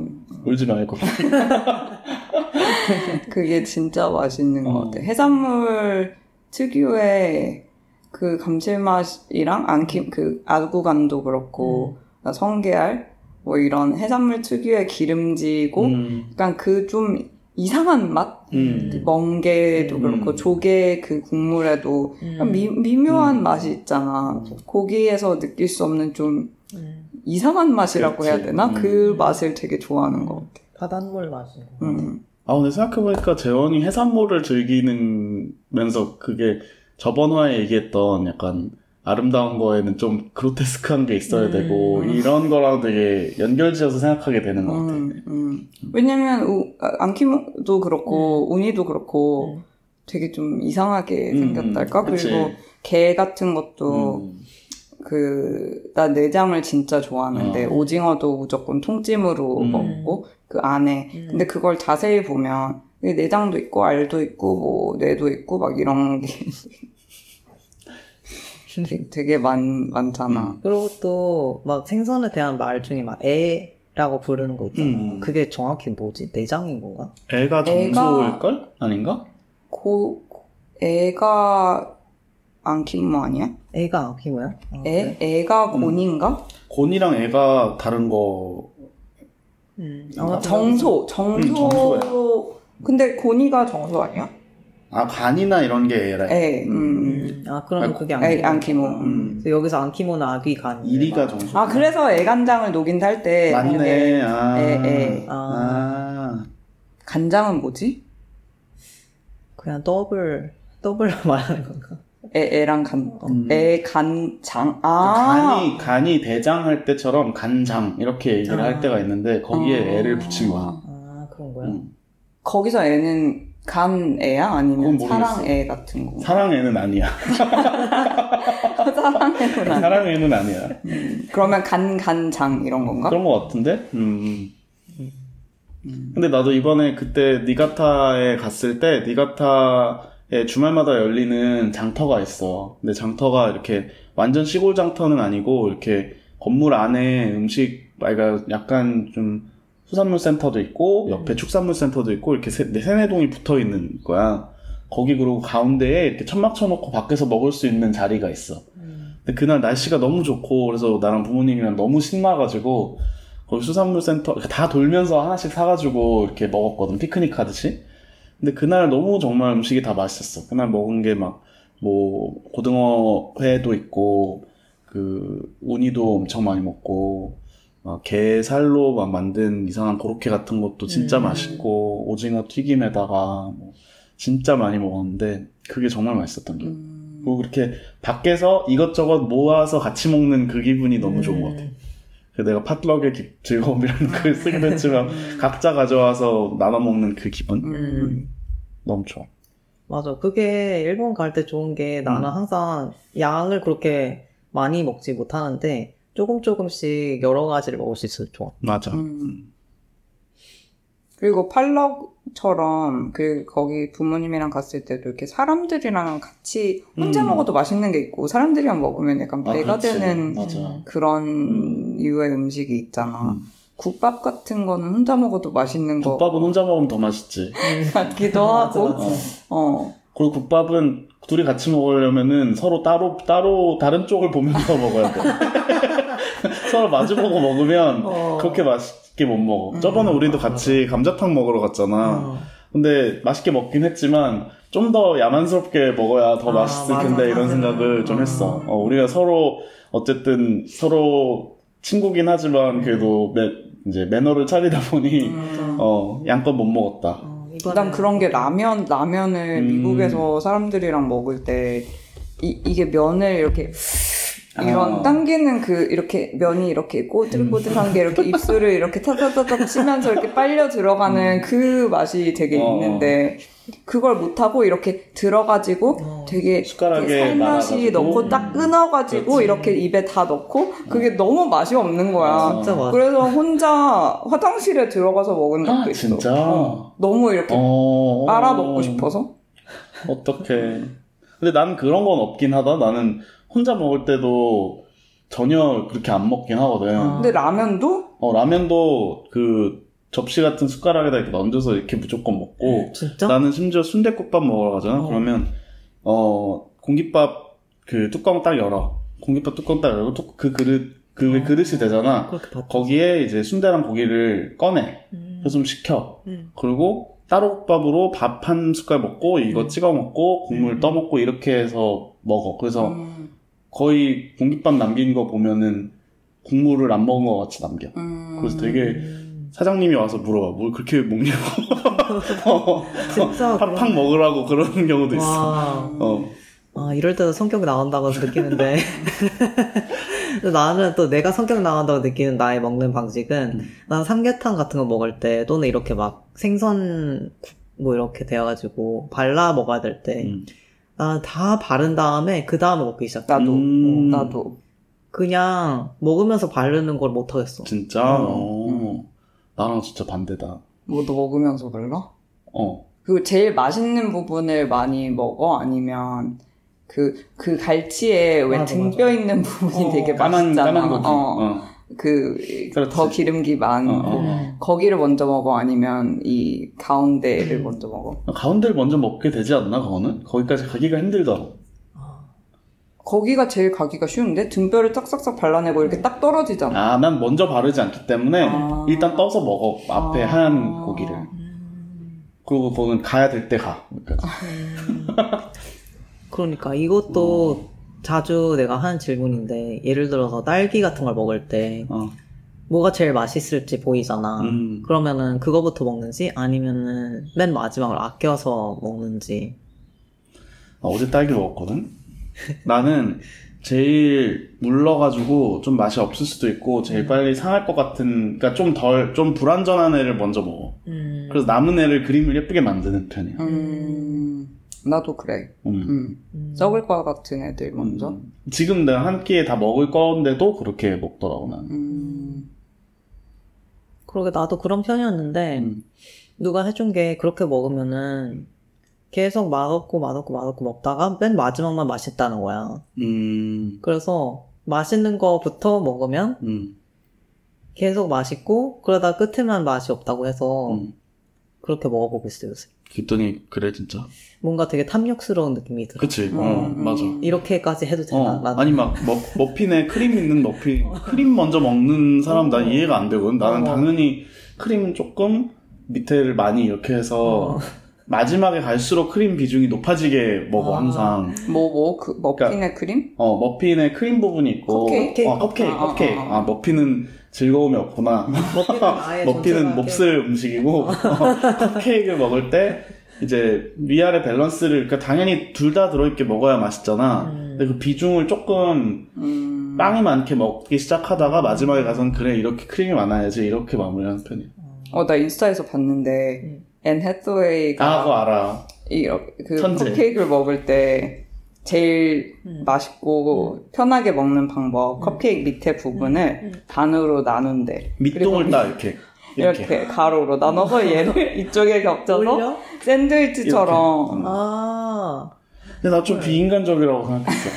울지 말고. 그게 진짜 맛있는 것 어. 같아. 해산물 특유의 그 감칠맛이랑 안킴, 그 아구간도 그렇고, 성게알, 뭐 이런 해산물 특유의 기름지고, 음, 약간 그 좀 이상한 맛? 음. 멍게도 음. 그렇고, 조개 그 국물에도 미, 미묘한 음. 맛이 있잖아. 음. 고기에서 느낄 수 없는 좀 음. 이상한 맛이라고 해야 그렇지. 되나? 음. 그 맛을 되게 좋아하는 것 같아. 바닷물 맛이. 음. 아, 근데 생각해보니까 재원이 해산물을 즐기면서 그게 저번 화에 얘기했던 약간 아름다운 거에는 좀 그로테스크한 게 있어야 음. 되고, 이런 거랑 되게 연결지어서 생각하게 되는 것 같아. 음, 음. 왜냐면 우, 아, 안키모도 그렇고 우니도 그렇고 음. 되게 좀 이상하게 음, 생겼달까. 그리고 게 같은 것도 음. 그나 내장을 진짜 좋아하는데 어. 오징어도 무조건 통찜으로 음. 먹고 그 안에 음. 근데 그걸 자세히 보면 그 내장도 있고 알도 있고 뭐 뇌도 있고 막 이런 게 되게- 되게 많 많잖아. 그리고 또 막 생선에 대한 말 중에 막 애 라고 부르는 거 있잖아. 음. 그게 정확히 뭐지? 내장인 건가? 애가 정수일걸? 아닌가? 고 애가 안키모 아니야? 애가 뭐야? 아, 애 그래? 애가 음. 곤인가? 곤이랑 애가 다른 거. 음. 아, 정소 음, 정소. 정소야. 근데 곤이가 정소 아니야? 아, 간이나 이런 게 애라. 애. 음. 음. 아 그럼 아, 그게 애 あん肝. あん肝. 음. 음. 그래서 여기서 あん肝는 아기 간. 이리가 정소. 아 그래서 애간장을 녹인다 할때 맞네. 아. 애, 애. 아. 아. 간장은 뭐지? 그냥 더블 더블 말하는 건가? 애 애랑 간 음. 애 간 장 아 간이 간이 대장 할 때처럼 간장 이렇게 얘기를 아. 할 때가 있는데 거기에 아. 애를 붙인 거야. 아 그런 거야? 음. 거기서 애는 간 애야 아니면. 사랑 애 같은 거? 사랑 애는 아니야. 사랑 애는 아니야. 사랑 애는 아니야. 그러면 간 간 장 이런 건가? 그런 거 같은데? 음. 근데 나도 이번에 그때 니가타에 갔을 때 니가타에 주말마다 열리는 장터가 있어. 근데 장터가 이렇게 완전 시골 장터는 아니고 이렇게 건물 안에 음식, 그러니까 약간 좀 수산물 센터도 있고 옆에 축산물 센터도 있고 이렇게 세, 세네 동이 붙어 있는 거야. 거기 그리고 가운데에 이렇게 천막 쳐놓고 밖에서 먹을 수 있는 자리가 있어. 음. 근데 그날 날씨가 너무 좋고 그래서 나랑 부모님이랑 너무 신나가지고 거기 수산물 센터 이렇게 다 돌면서 하나씩 사가지고 이렇게 먹었거든 피크닉 하듯이 근데 그날 너무 정말 음식이 다 맛있었어 그날 먹은 게 막 뭐 고등어 회도 있고 그 우니도 엄청 많이 먹고 막 게살로 막 만든 이상한 고로케 같은 것도 진짜 음. 맛있고 오징어 튀김에다가 뭐 진짜 많이 먹었는데 그게 정말 맛있었던 게 음. 그리고 그렇게 밖에서 이것저것 모아서 같이 먹는 그 기분이 너무 좋은 것 같아. 음. 그 내가 팥럭의 기- 즐거움이라는 글을 쓰기도 했지만 각자 가져와서 나눠 먹는 그 기분 음. 너무 좋아. 맞아. 그게 일본 갈 때 좋은 게 나는 음. 항상 양을 그렇게 많이 먹지 못하는데 조금 조금씩 여러 가지를 먹을 수 있어서 좋아. 맞아. 음. 그리고 팔럭처럼 그 거기 부모님이랑 갔을 때도 이렇게 사람들이랑 같이 혼자 음. 먹어도 맛있는 게 있고 사람들이랑 먹으면 약간 아, 배가 그렇지. 되는 맞아. 그런 유의 음식이 있잖아. 음. 국밥 같은 거는 혼자 먹어도 맛있는 거 국밥은 혼자 먹으면 더 맛있지. 같기도 하고. 어. 그리고 국밥은 둘이 같이 먹으려면은 서로 따로 따로 다른 쪽을 보면서 먹어야 돼. 서로 마주보고 먹으면 어. 그렇게 맛있게 못 먹어. 저번에 음. 우리도 같이 감자탕 먹으러 갔잖아. 어. 근데 맛있게 먹긴 했지만 좀 더 야만스럽게 먹어야 더 아, 맛있을 맞아, 텐데 이런 맞아. 생각을 좀 아. 했어. 어, 우리가 서로 어쨌든 서로 친구긴 하지만 그래도 매, 이제 매너를 차리다 보니 음. 어, 양껏 못 먹었다. 어, 난 이번에- 그런 게 라면, 라면을 음. 미국에서 사람들이랑 먹을 때, 이, 이게 면을 이렇게 이런 아. 당기는 그 이렇게 면이 이렇게 꼬들꼬들한 게 이렇게 입술을 이렇게 타타타타 치면서 이렇게 빨려 들어가는 그 맛이 되게 어. 있는데 그걸 못하고 이렇게 들어가지고 어. 되게 숟가락에 살며시 말아가지고. 넣고 딱 끊어가지고 그렇지. 이렇게 입에 다 넣고 그게 너무 맛이 없는 거야. 진짜 맛. 그래서 혼자 화장실에 들어가서 먹은 적도 아, 있어. 진짜? 어. 너무 이렇게 어. 빨아 먹고 싶어서. 어떡해. 근데 나는 그런 건 없긴 하다. 나는 혼자 먹을 때도 전혀 그렇게 안 먹긴 하거든. 아. 근데 라면도 어, 라면도 그 접시 같은 숟가락에다 이렇게 얹어서 이렇게 무조건 먹고, 진짜? 나는 심지어 순대국밥 먹으러 가잖아. 어. 그러면, 어, 공깃밥 그 뚜껑 딱 열어. 공깃밥 뚜껑 딱 열고 또그 그릇, 그 어. 그릇이 되잖아. 거기에 이제 순대랑 고기를 꺼내. 음. 그래서 좀 식혀. 음. 그리고 따로 국밥으로 밥 한 숟갈 먹고 이거 음. 찍어 먹고 국물 음. 떠먹고 이렇게 해서 먹어. 그래서 음, 거의 공깃밥 남긴 거 보면은 국물을 안 먹은 것 같이 남겨. 음, 그래서 되게 음. 사장님이 와서 물어봐. 뭘 그렇게 먹냐고. 어, 진짜 팍팍 먹으라고 그러는 경우도 있어. 와. 어. 아, 이럴 때도 성격이 나온다고 느끼는데. 나는 또 내가 성격 나온다고 느끼는 나의 먹는 방식은, 음. 난 삼계탕 같은 거 먹을 때, 또는 이렇게 막 생선, 뭐 이렇게 되어가지고, 발라 먹어야 될 때, 음. 나는 다 바른 다음에, 그 다음에 먹기 시작해. 나도 음. 나도 그냥, 먹으면서 바르는 걸 못하겠어. 진짜? 음. 어. 나랑 진짜 반대다. 뭐도 먹으면서 그런가? 어. 그 제일 맛있는 부분을 많이 먹어 아니면 그 그 갈치에 왜 등뼈 있는 부분이 어, 되게 까만, 맛있잖아. 까만 고기. 어, 어. 그 그렇지. 더 기름기 많고 어, 어. 음. 거기를 먼저 먹어 아니면 이 가운데를 음. 먼저 먹어. 가운데를 먼저 먹게 되지 않나, 그거는? 거기까지 가기가 힘들더라. 거기가 제일 가기가 쉬운데 등뼈를 싹싹싹 발라내고 이렇게 딱 떨어지잖아. 아, 난 먼저 바르지 않기 때문에 아. 일단 떠서 먹어. 앞에 아. 하얀 고기를. 음. 그리고 거긴 가야 될 때 가. 거기까지. 음. 그러니까 이것도 자주 내가 하는 질문인데 예를 들어서 딸기 같은 걸 먹을 때 어. 뭐가 제일 맛있을지 보이잖아. 음. 그러면은 그거부터 먹는지 아니면은 맨 마지막으로 아껴서 먹는지. 나 어제 딸기 먹었거든? 나는 제일 물러가지고 좀 맛이 없을 수도 있고 제일 빨리 상할 것 같은, 그러니까 좀 덜, 좀 불안전한 애를 먼저 먹어. 음. 그래서 남은 애를 그림을 예쁘게 만드는 편이야. 음, 나도 그래. 음. 음, 음. 썩을 것 같은 애들 먼저. 음. 지금 내가 한 끼에 다 먹을 건데도 그렇게 먹더라고, 나는. 음, 그러게 나도 그런 편이었는데 음. 누가 해준 게 그렇게 먹으면은 계속 맛없고 맛없고 맛없고 먹다가 맨 마지막만 맛있다는 거야. 음. 그래서 맛있는 거부터 먹으면 음. 계속 맛있고 그러다 끝에만 맛이 없다고 해서 음. 그렇게 먹어보고 있어요 요새. 그랬더니, 그래, 진짜. 뭔가 되게 탐욕스러운 느낌이 들어. 그치, 어, 음, 맞아. 음. 이렇게까지 해도 되나? 어. 아니 막 머, 머핀에 크림 있는 머핀 크림 먼저 먹는 사람 난 이해가 안 되거든 나는 어. 당연히 크림 조금 밑에를 많이 이렇게 해서 어. 마지막에 갈수록 크림 비중이 높아지게 먹어 아. 항상 뭐, 뭐, 그, 머핀의 크림? 어 머핀에 크림 부분이 있고 컵케이크? 어 컵케이크 아, 아, 컵케이크 아, 아. 아 머핀은 즐거움이 없구나 머핀은 머핀은 몹쓸 음식이고 컵케이크를 먹을 때 이제 위아래 밸런스를 그러니까 당연히 둘 다 들어있게 먹어야 맛있잖아 음. 근데 그 비중을 조금 음, 빵이 많게 먹기 시작하다가 마지막에 가서는 그래 이렇게 크림이 많아야지 이렇게 마무리하는 편이야. 어, 나 인스타에서 봤는데, 음. 앤 해서웨이가 아 그거 알아. 이렇게 그 천재. 컵케이크를 먹을 때 제일 음. 맛있고 편하게 먹는 방법 컵케이크 밑에 부분을 음. 반으로 나눈대 밑동을 그리고 딱 이렇게 이렇게, 이렇게. 가로로 나눠서 얘를 이쪽에 겹쳐서 올려? 샌드위치처럼 아. 근데 나 좀 비인간적이라고 생각했어.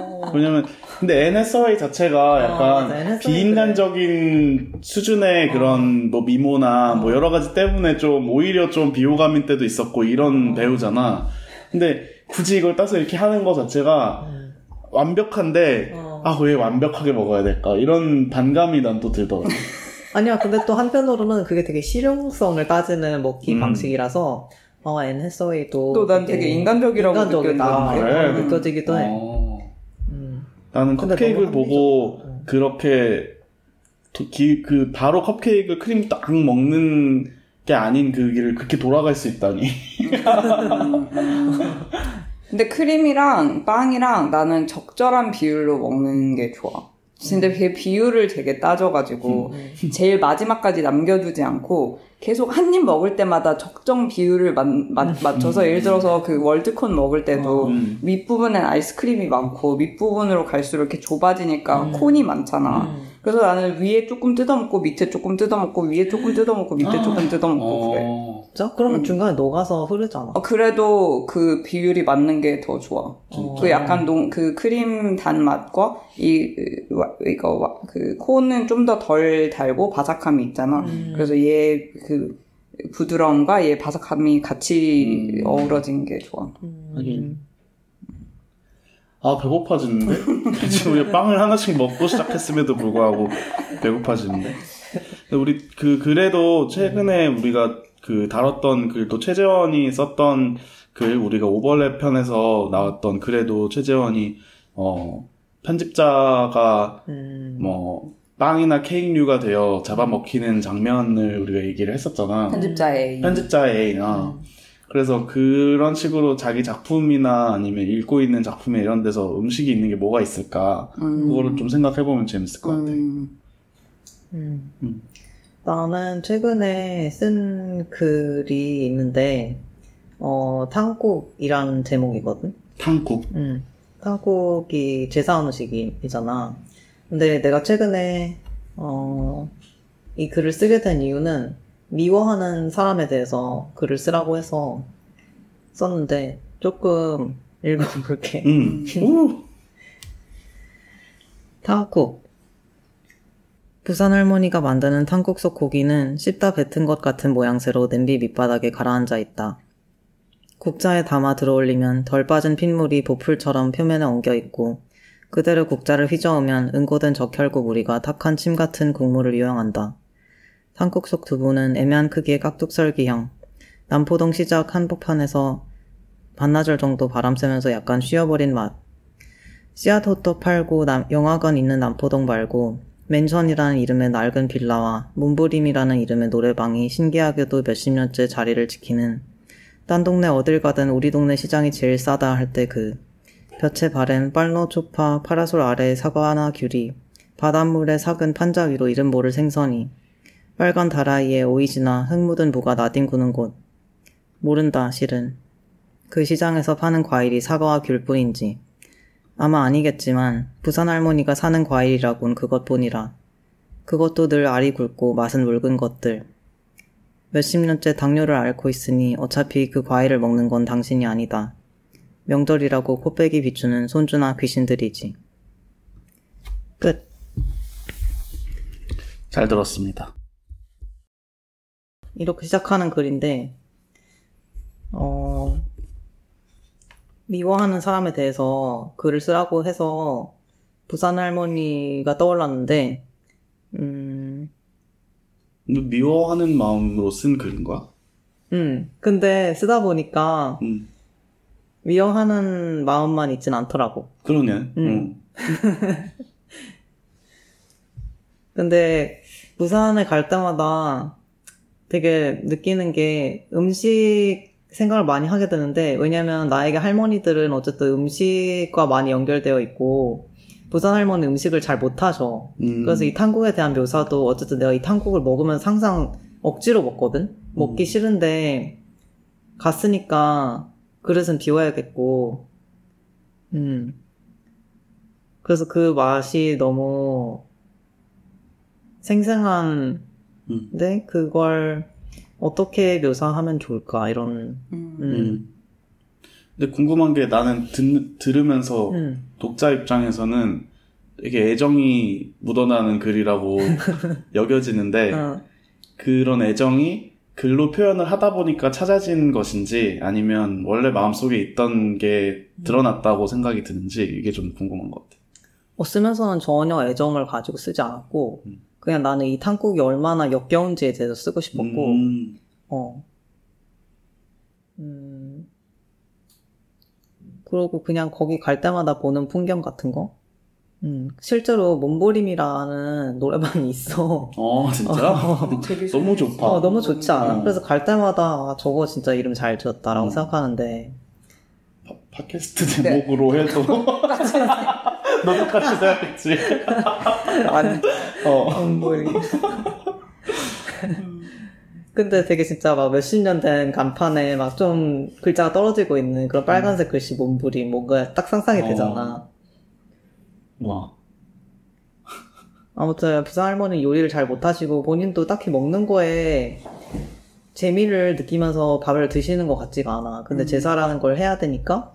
어. 왜냐면 근데 NSA 자체가 약간 맞아. NSA 비인간적인 수준의 그런 뭐 미모나 뭐 여러 가지 때문에 좀 오히려 좀 비호감인 때도 있었고 이런 배우잖아. 근데 굳이 이걸 따서 이렇게 하는 거 자체가 음. 완벽한데 어. 아왜 완벽하게 먹어야 될까 이런 반감이 난 또 들더라고. 아니야, 근데 또 한편으로는 그게 되게 실용성을 따지는 먹기 음. 방식이라서, 어, 앤 해서웨이도. 또 난 되게 인간적이라고 인간적이다. 그래? 어, 느껴지기도 해. 나는 컵케이크를 보고. 그렇게 도- 기- 그 바로 컵케이크 크림 딱 먹는 게 아닌 그 길을 그렇게 돌아갈 수 있다니. 근데 크림이랑 빵이랑 나는 적절한 비율로 먹는 게 좋아. 근데 그 비율을 되게 따져가지고 제일 마지막까지 남겨두지 않고 계속 한 입 먹을 때마다 적정 비율을 맞, 맞, 맞춰서 예를 들어서 그 월드콘 먹을 때도 음. 윗부분엔 아이스크림이 많고 밑부분으로 갈수록 이렇게 좁아지니까 음. 콘이 많잖아. 음. 그래서 나는 위에 조금 뜯어먹고 밑에 조금 뜯어먹고 위에 조금 뜯어먹고 밑에 조금 뜯어먹고 그래. 어, 진짜? 그러면 음. 중간에 녹아서 흐르잖아. 어, 그래도 그 비율이 맞는 게 더 좋아. 어. 그 약간 농, 그 크림 단맛과 이, 이거, 와- 그 콘은 좀더 덜 달고 바삭함이 있잖아. 음. 그래서 얘 그 부드러움과 얘 바삭함이 같이 음. 어우러진 게 좋아. 음. 하긴. 아 배고파지는데? 지금 우리 빵을 하나씩 먹고 시작했음에도 불구하고 배고파지는데? 우리 그 그래도 최근에 우리가 그 다뤘던 글도 최재원이 썼던 글 우리가 오버랩 편에서 나왔던 그래도 최재원이 어 편집자가 음. 뭐 빵이나 케이크류가 되어 잡아먹히는 장면을 우리가 얘기를 했었잖아. 편집자의 편집자의 어. 그래서 그런 식으로 자기 작품이나 아니면 읽고 있는 작품에 이런 데서 음식이 있는 게 뭐가 있을까 음. 그거를 좀 생각해 보면 재밌을 것 같아. 음. 음. 음. 나는 최근에 쓴 글이 있는데, 어, 탕국이라는 제목이거든? 탕국. 음. 탕국이 제사 음식이잖아. 근데 내가 최근에, 어, 이 글을 쓰게 된 이유는 미워하는 사람에 대해서 글을 쓰라고 해서 썼는데, 조금 읽어볼게. 음. 오. 탕국. 부산 할머니가 만드는 탕국 속 고기는 씹다 뱉은 것 같은 모양새로 냄비 밑바닥에 가라앉아 있다. 국자에 담아 들어올리면 덜 빠진 핏물이 보풀처럼 표면에 엉겨 있고 그대로 국자를 휘저으면 응고된 적혈구 무리가 탁한 침 같은 국물을 유영한다. 탕국 속 두부는 애매한 크기의 깍둑썰기형. 남포동 시작 한복판에서 반나절 정도 바람 쐬면서 약간 쉬어버린 맛. 씨앗 호떡 팔고 남- 영화관 있는 남포동 말고 맨션이라는 이름의 낡은 빌라와 문부림이라는 이름의 노래방이 신기하게도 몇십 년째 자리를 지키는 딴 동네 어딜 가든 우리 동네 시장이 제일 싸다 할 때 그 볕에 바랜 빨로 초파 파라솔 아래 사과 하나 귤이 바닷물에 삭은 판자 위로 이름 모를 생선이 빨간 다라이에 오이지나 흙 묻은 무가 나뒹구는 곳 모른다 실은 그 시장에서 파는 과일이 사과와 귤뿐인지 아마 아니겠지만 부산 할머니가 사는 과일이라곤 그것뿐이라. 그것도 늘 알이 굵고 맛은 묽은 것들. 몇십 년째 당뇨를 앓고 있으니 어차피 그 과일을 먹는 건 당신이 아니다. 명절이라고 코빼기 비추는 손주나 귀신들이지. 끝. 잘 들었습니다. 이렇게 시작하는 글인데, 어, 미워하는 사람에 대해서 글을 쓰라고 해서 부산 할머니가 떠올랐는데, 음, 너 미워하는 마음으로 쓴 글인 거야? 음, 근데 쓰다 보니까 음. 미워하는 마음만 있진 않더라고. 그러네. 음. 음. 근데 부산에 갈 때마다 되게 느끼는 게 음식 생각을 많이 하게 되는데 왜냐면 나에게 할머니들은 어쨌든 음식과 많이 연결되어 있고 부산 할머니 음식을 잘 못하셔. 음. 그래서 이 탕국에 대한 묘사도 어쨌든 내가 이 탕국을 먹으면 항상 억지로 먹거든? 먹기 음. 싫은데 갔으니까 그릇은 비워야겠고 음 그래서 그 맛이 너무 생생한 데 음. 그걸 어떻게 묘사하면 좋을까 이런 음. 음. 음. 근데 궁금한 게 나는 듣, 들으면서 음. 독자 입장에서는 되게 애정이 묻어나는 글이라고 여겨지는데 어, 그런 애정이 글로 표현을 하다 보니까 찾아진 것인지 아니면 원래 마음속에 있던 게 드러났다고 생각이 드는지 이게 좀 궁금한 것 같아. 어, 쓰면서는 전혀 애정을 가지고 쓰지 않았고 음. 그냥 나는 이 탕국이 얼마나 역겨운지에 대해서 쓰고 싶었고 음, 어. 음. 그러고 그냥 거기 갈 때마다 보는 풍경 같은 거? 음. 실제로 몸부림이라는 노래방이 있어. 어 진짜? 되게 너무 좋다. 어, 너무 좋지 않아? 음. 그래서 갈 때마다 아, 저거 진짜 이름 잘 지었다라고 음. 생각하는데, 파, 팟캐스트 제목으로 해도 너 똑같이 생각했지. 완 어. 엉보이. 근데 되게 진짜 막 몇십 년 된 간판에 막 좀 글자가 떨어지고 있는 그런 빨간색 글씨 몸부림 뭔가 딱 상상이 되잖아. 와. 아무튼 부산 할머니 요리를 잘 못하시고 본인도 딱히 먹는 거에 재미를 느끼면서 밥을 드시는 것 같지가 않아. 근데 음. 제사라는 걸 해야 되니까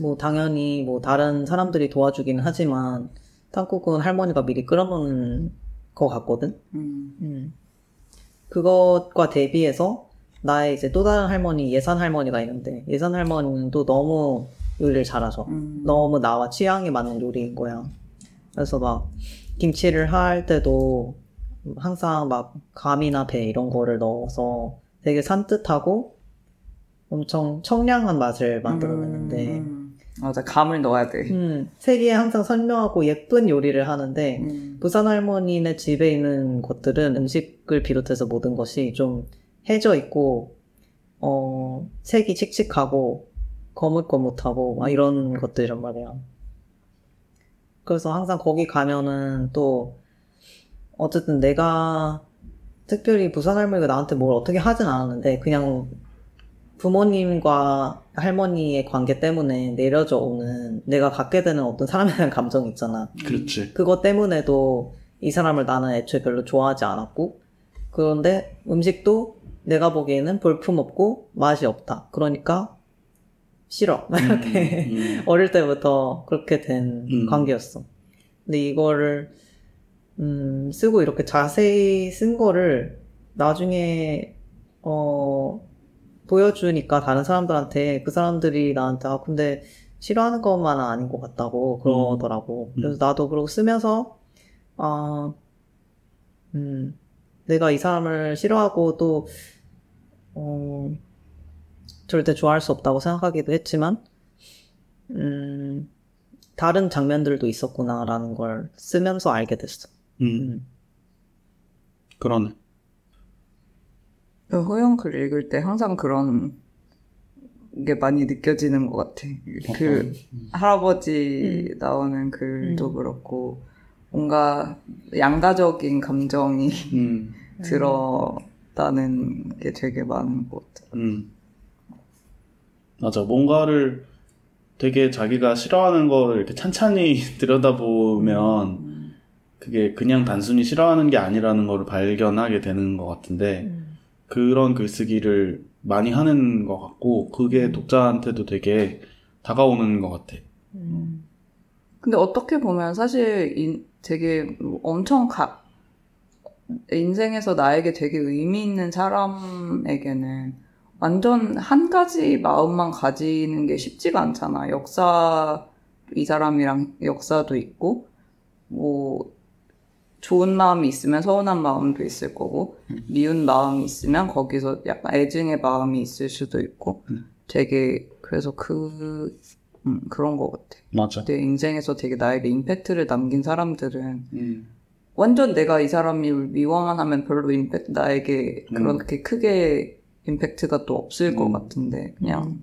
뭐 당연히 뭐 다른 사람들이 도와주기는 하지만 탕국은 할머니가 미리 끓여놓는 것 같거든. 음. 음. 그것과 대비해서 나의 이제 또 다른 할머니 예산 할머니가 있는데 예산 할머니는 또 너무 요리를 잘하셔. 음. 너무 나와 취향에 맞는 요리인 거야. 그래서 막 김치를 할 때도 항상 막 감이나 배 이런 거를 넣어서 되게 산뜻하고 엄청 청량한 맛을 만들어내는데 음. 맞아 감을 넣어야 돼. 음, 세기에 항상 선명하고 예쁜 요리를 하는데 음. 부산 할머니네 집에 있는 것들은 음식을 비롯해서 모든 것이 좀 해져 있고 어, 색이 칙칙하고 거뭇거뭇하고 막 이런 것들이란 말이야. 그래서 항상 거기 가면은 또 어쨌든 내가 특별히 부산 할머니가 나한테 뭘 어떻게 하진 않았는데 그냥 부모님과 할머니의 관계 때문에 내려져 오는 내가 갖게 되는 어떤 사람에 대한 감정이 있잖아. 그렇지. 그것 때문에도 이 사람을 나는 애초에 별로 좋아하지 않았고 그런데 음식도 내가 보기에는 볼품 없고 맛이 없다. 그러니까 싫어. 이렇게 음, 어릴 때부터 그렇게 된 음. 관계였어. 근데 이거를 음, 쓰고 이렇게 자세히 쓴 거를 나중에 어 보여주니까 다른 사람들한테 그 사람들이 나한테 아 근데 싫어하는 것만은 아닌 것 같다고 그러더라고. 음. 그래서 나도 그러고 쓰면서 아 음, 내가 이 사람을 싫어하고 또 어, 절대 좋아할 수 없다고 생각하기도 했지만 음, 다른 장면들도 있었구나라는 걸 쓰면서 알게 됐어. 음, 음. 그러네. 그 호영 글 읽을 때 항상 그런 게 많이 느껴지는 것 같아. 그 할아버지 나오는 글도 음. 그렇고 뭔가 양가적인 감정이 음, 들었다는 게 되게 많은 것 같아. 음. 맞아. 뭔가를 되게 자기가 싫어하는 거를 이렇게 찬찬히 들여다보면 음. 그게 그냥 단순히 싫어하는 게 아니라는 거를 발견하게 되는 것 같은데 그런 글쓰기를 많이 하는 것 같고 그게 독자한테도 되게 다가오는 것 같아. 음. 근데 어떻게 보면 사실 인- 되게 엄청 가, 인생에서 나에게 되게 의미 있는 사람에게는 완전 한 가지 마음만 가지는 게 쉽지가 않잖아. 역사, 이 사람이랑 역사도 있고, 뭐, 좋은 마음이 있으면 서운한 마음도 있을 거고, 미운 마음이 있으면 거기서 약간 애증의 마음이 있을 수도 있고, 음. 되게, 그래서 그, 음, 그런 것 같아. 맞아. 내 인생에서 되게 나에게 임팩트를 남긴 사람들은 음, 완전 내가 이 사람이 미워만 하면 별로 임팩트 나에게 음. 그렇게 크게 임팩트가 또 없을 것 음. 같은데 그냥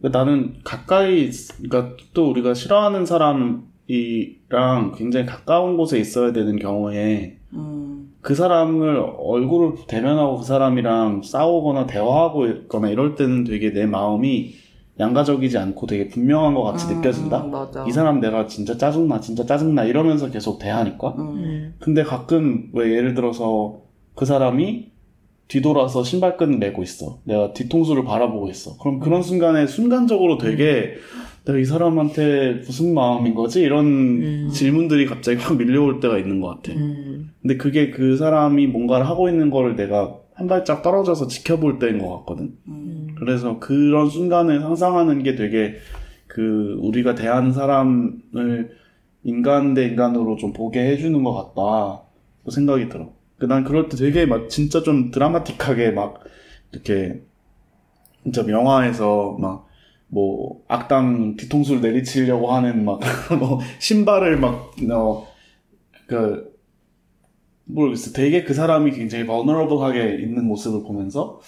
나는 가까이, 그러니까 또 우리가 싫어하는 사람 이랑 굉장히 가까운 곳에 있어야 되는 경우에 음, 그 사람을 얼굴을 대면하고 그 사람이랑 싸우거나 대화하고 있거나 이럴 때는 되게 내 마음이 양가적이지 않고 되게 분명한 것 같이 음, 느껴진다. 음, 맞아. 이 사람 내가 진짜 짜증나, 진짜 짜증나 이러면서 계속 대하니까. 음, 음. 근데 가끔 왜 예를 들어서 그 사람이 뒤돌아서 신발끈을 매고 있어. 내가 뒤통수를 바라보고 있어. 그럼 그런 순간에 순간적으로 되게 내가 이 사람한테 무슨 마음인 거지? 이런 음. 질문들이 갑자기 확 밀려올 때가 있는 것 같아. 음. 근데 그게 그 사람이 뭔가를 하고 있는 거를 내가 한 발짝 떨어져서 지켜볼 때인 것 같거든. 음, 그래서 그런 순간을 상상하는 게 되게 그 우리가 대하는 사람을 인간 대 인간으로 좀 보게 해주는 것 같다. 그 생각이 들어. 그난 그럴 때 되게 막 진짜 좀 드라마틱하게 막 이렇게 진짜 영화에서 막 뭐 악당 뒤통수를 내리치려고 하는 막 뭐 신발을 막어그 모르겠어. 되게 그 사람이 굉장히 vulnerable하게 있는 모습을 보면서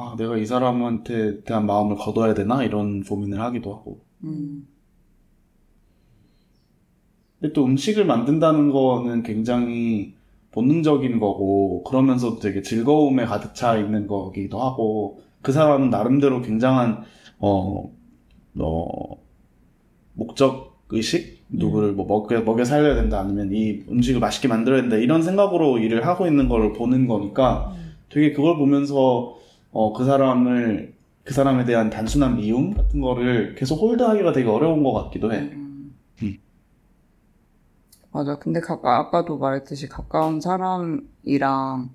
아, 내가 이 사람한테 대한 마음을 거둬야 되나? 이런 고민을 하기도 하고. 음. 근데 또 음식을 만든다는 거는 굉장히 본능적인 거고, 그러면서도 되게 즐거움에 가득 차 있는 거기도 하고, 그 사람은 나름대로 굉장한, 어, 어, 목적 의식? 누구를 뭐 먹여, 먹여 살려야 된다, 아니면 이 음식을 맛있게 만들어야 된다, 이런 생각으로 일을 하고 있는 걸 보는 거니까, 되게 그걸 보면서, 어, 그 사람을, 그 사람에 대한 단순한 미움 같은 거를 계속 홀드하기가 되게 어려운 것 같기도 해. 음. 음. 맞아. 근데 가, 아까도 말했듯이 가까운 사람이랑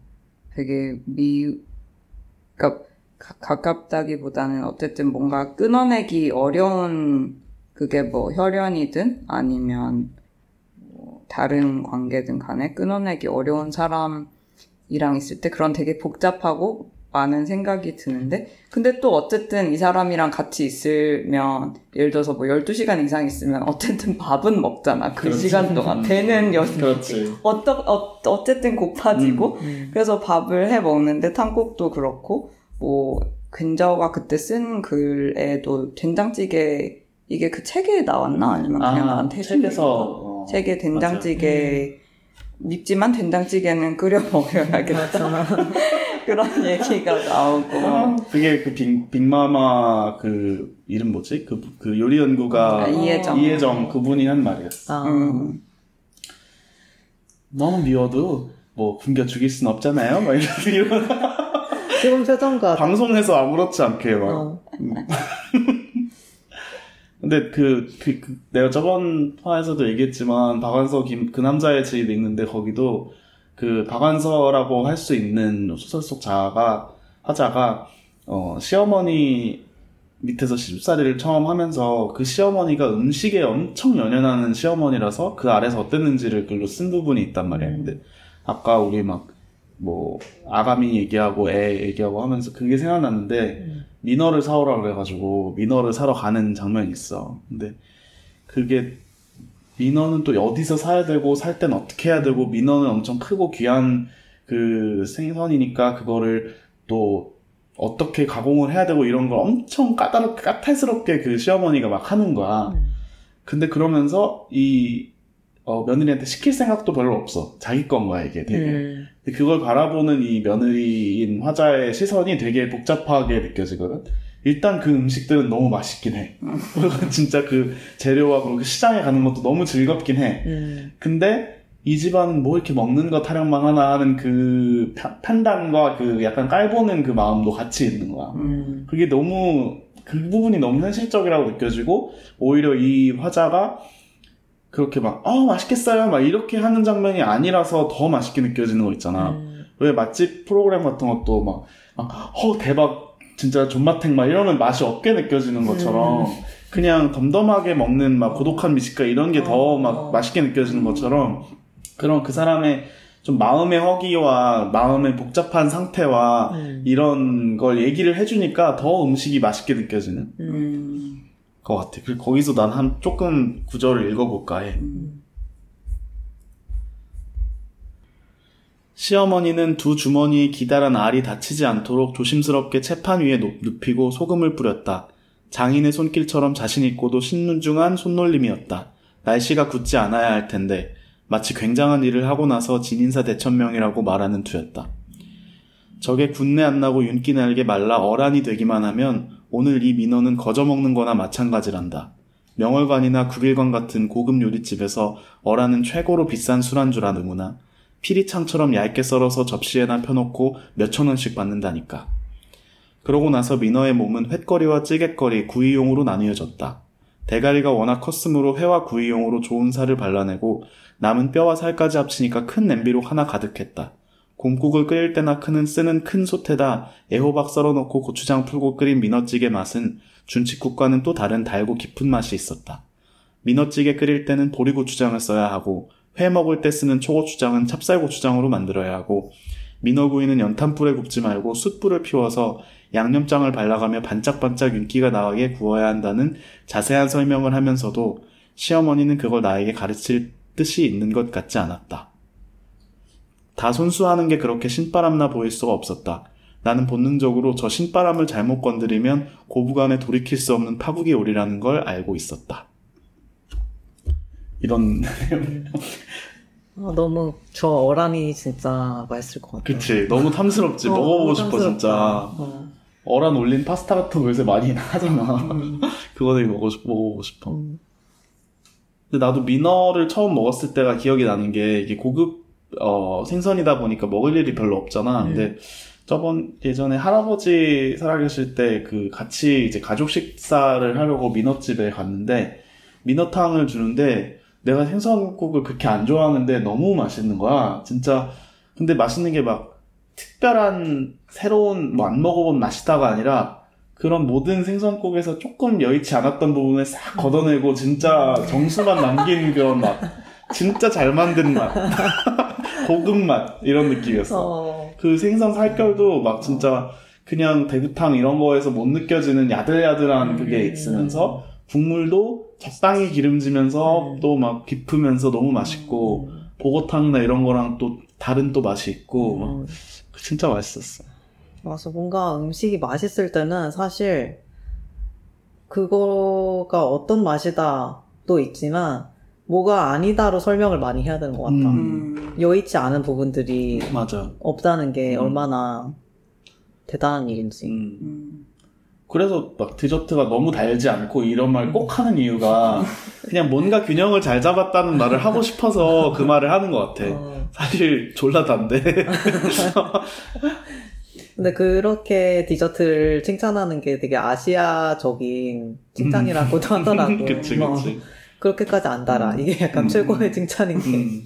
되게 미, 그러니까 가, 가깝다기보다는 어쨌든 뭔가 끊어내기 어려운 그게 뭐 혈연이든 아니면 뭐 다른 관계든 간에 끊어내기 어려운 사람이랑 있을 때 그런 되게 복잡하고 많은 생각이 드는데 근데 또 어쨌든 이 사람이랑 같이 있으면 예를 들어서 뭐 12시간 이상 있으면 어쨌든 밥은 먹잖아. 그 그렇지. 시간 동안 배는 여. 어떠, 어, 어쨌든 고파지고 음. 그래서 밥을 해 먹는데 탕국도 그렇고 뭐 근저가 그때 쓴 글에도 된장찌개 이게 그 책에 나왔나 아니면 그냥 아, 나한테 책에서, 어, 책에 된장찌개 밉지만 된장찌개는 끓여 먹어야겠다. 그런 얘기가 나오고 아, 그게 그 빅, 빅마마 그 이름 뭐지? 그, 그 요리 연구가 아, 이혜정. 이혜정 그분이 한 말이었어. 아, 음. 너무 미워도 뭐 굶겨 죽일 순 없잖아요. 막 이런, 이런 지금 표정과 방송에서 아무렇지 않게 막. 어, 근데 그, 그, 그 내가 저번 화에서도 얘기했지만 박완서 김, 그 남자의 집 읽는데 거기도 그 박완서라고 할 수 있는 소설 속 자가 화자가 어 시어머니 밑에서 시집살이를 처음 하면서 그 시어머니가 음식에 엄청 연연하는 시어머니라서 그 아래서 어땠는지를 글로 쓴 부분이 있단 말이야. 근데 아까 우리 막 뭐 아가미 얘기하고 애 얘기하고 하면서 그게 생각났는데 미너를 사오라 그래가지고 미너를 사러 가는 장면이 있어. 근데 그게 민어는 또 어디서 사야 되고 살 땐 어떻게 해야 되고 민어는 엄청 크고 귀한 그 생선이니까 그거를 또 어떻게 가공을 해야 되고 이런 걸 엄청 까다롭게 까탈스럽게 그 시어머니가 막 하는 거야. 근데 그러면서 이 어, 며느리한테 시킬 생각도 별로 없어. 자기 건 거야 이게 되게. 음. 그걸 바라보는 이 며느리인 화자의 시선이 되게 복잡하게 느껴지거든. 일단 그 음식들은 너무 맛있긴 해. 그리고 진짜 그 재료와 그리고 시장에 가는 것도 너무 즐겁긴 해. 음. 근데 이 집안은 뭐 이렇게 먹는 거 타령만 하나 하는 그 파- 판단과 그 약간 깔보는 그 마음도 같이 있는 거야. 음. 그게 너무 그 부분이 너무 현실적이라고 느껴지고 오히려 이 화자가 그렇게 막 어 맛있겠어요 막 이렇게 하는 장면이 아니라서 더 맛있게 느껴지는 거 있잖아. 음. 왜 맛집 프로그램 같은 것도 막, 막, 어, 대박, 진짜 존맛탱 막 이러면 맛이 없게 느껴지는 것처럼, 그냥 덤덤하게 먹는 막 고독한 미식가 이런 게 더막 맛있게 느껴지는 것처럼, 그런 그 사람의 좀 마음의 허기와 마음의 복잡한 상태와 음. 이런 걸 얘기를 해주니까 더 음식이 맛있게 느껴지는 음. 것 같아. 그리고 거기서 난 한 조금 구절을 읽어볼까 해. 시어머니는 두 주머니에 기다란 알이 다치지 않도록 조심스럽게 채판 위에 높- 눕히고 소금을 뿌렸다. 장인의 손길처럼 자신 있고도 신눈중한 손놀림이었다. 날씨가 굳지 않아야 할 텐데 마치 굉장한 일을 하고 나서 진인사 대천명이라고 말하는 투였다. 적에 군내 안 나고 윤기 날게 말라 어란이 되기만 하면 오늘 이 민어는 거저 먹는 거나 마찬가지란다. 명월관이나 국일관 같은 고급 요리집에서 어란은 최고로 비싼 술안주라 누구나 피리창처럼 얇게 썰어서 접시에나 펴놓고 몇천 원씩 받는다니까. 그러고 나서 민어의 몸은 횟거리와 찌개거리, 구이용으로 나뉘어졌다. 대가리가 워낙 컸으므로 회와 구이용으로 좋은 살을 발라내고 남은 뼈와 살까지 합치니까 큰 냄비로 하나 가득했다. 곰국을 끓일 때나 크는 쓰는 큰 솥에다 애호박 썰어놓고 고추장 풀고 끓인 민어찌개 맛은 준치국과는 또 다른 달고 깊은 맛이 있었다. 민어찌개 끓일 때는 보리고추장을 써야 하고 회 먹을 때 쓰는 초고추장은 찹쌀고추장으로 만들어야 하고 민어구이는 연탄불에 굽지 말고 숯불을 피워서 양념장을 발라가며 반짝반짝 윤기가 나게 구워야 한다는 자세한 설명을 하면서도 시어머니는 그걸 나에게 가르칠 뜻이 있는 것 같지 않았다. 다 손수하는 게 그렇게 신바람나 보일 수가 없었다. 나는 본능적으로 저 신바람을 잘못 건드리면 고부간에 돌이킬 수 없는 파국이 오리라는 걸 알고 있었다. 이런 아, 너무 저 어란이 진짜 맛있을 것 같아. 그치 너무 탐스럽지 어, 먹어보고 싶어 탐스럽다. 진짜 어. 어란 올린 파스타 같은 거 요새 많이 하잖아 음. 그거 되게 먹고, 싶, 먹어보고 싶어 음. 근데 나도 민어를 처음 먹었을 때가 기억이 나는 게 이게 고급 어, 생선이다 보니까 먹을 일이 별로 없잖아. 음. 근데 저번 예전에 할아버지 살아계실 때 그 같이 이제 가족 식사를 하려고 민어집에 갔는데 민어탕을 주는데 내가 생선국을 그렇게 안 좋아하는데 너무 맛있는 거야. 진짜 근데 맛있는 게 막 특별한 새로운 뭐 안 먹어본 맛이다가 아니라 그런 모든 생선국에서 조금 여의치 않았던 부분을 싹 걷어내고 진짜 정수만 남긴 그런 맛. 진짜 잘 만든 맛. 고급 맛. 이런 느낌이었어. 어. 그 생선 살결도 막 진짜 그냥 대구탕 이런 거에서 못 느껴지는 야들야들한 그게 음. 있으면서 국물도 적당히 기름지면서 음. 또막 깊으면서 너무 맛있고 보고탕이나 이런 거랑 또 다른 또 맛이 있고 막 음. 진짜 맛있었어. 맞아. 뭔가 음식이 맛있을 때는 사실 그거가 어떤 맛이다 도 있지만 뭐가 아니다로 설명을 많이 해야 되는 것 같다. 음. 음. 여의치 않은 부분들이 맞아. 없다는 게 음. 얼마나 대단한 일인지. 음. 음. 그래서 막 디저트가 너무 달지 않고 이런 말 꼭 하는 이유가 그냥 뭔가 균형을 잘 잡았다는 말을 하고 싶어서 그 말을 하는 것 같아. 어. 사실 졸라 단데. 근데 그렇게 디저트를 칭찬하는 게 되게 아시아적인 칭찬이라고도 하더라고. 음. 그치, 어, 그치. 그렇게까지 안 달아. 음. 이게 약간 음. 최고의 칭찬인 게. 음.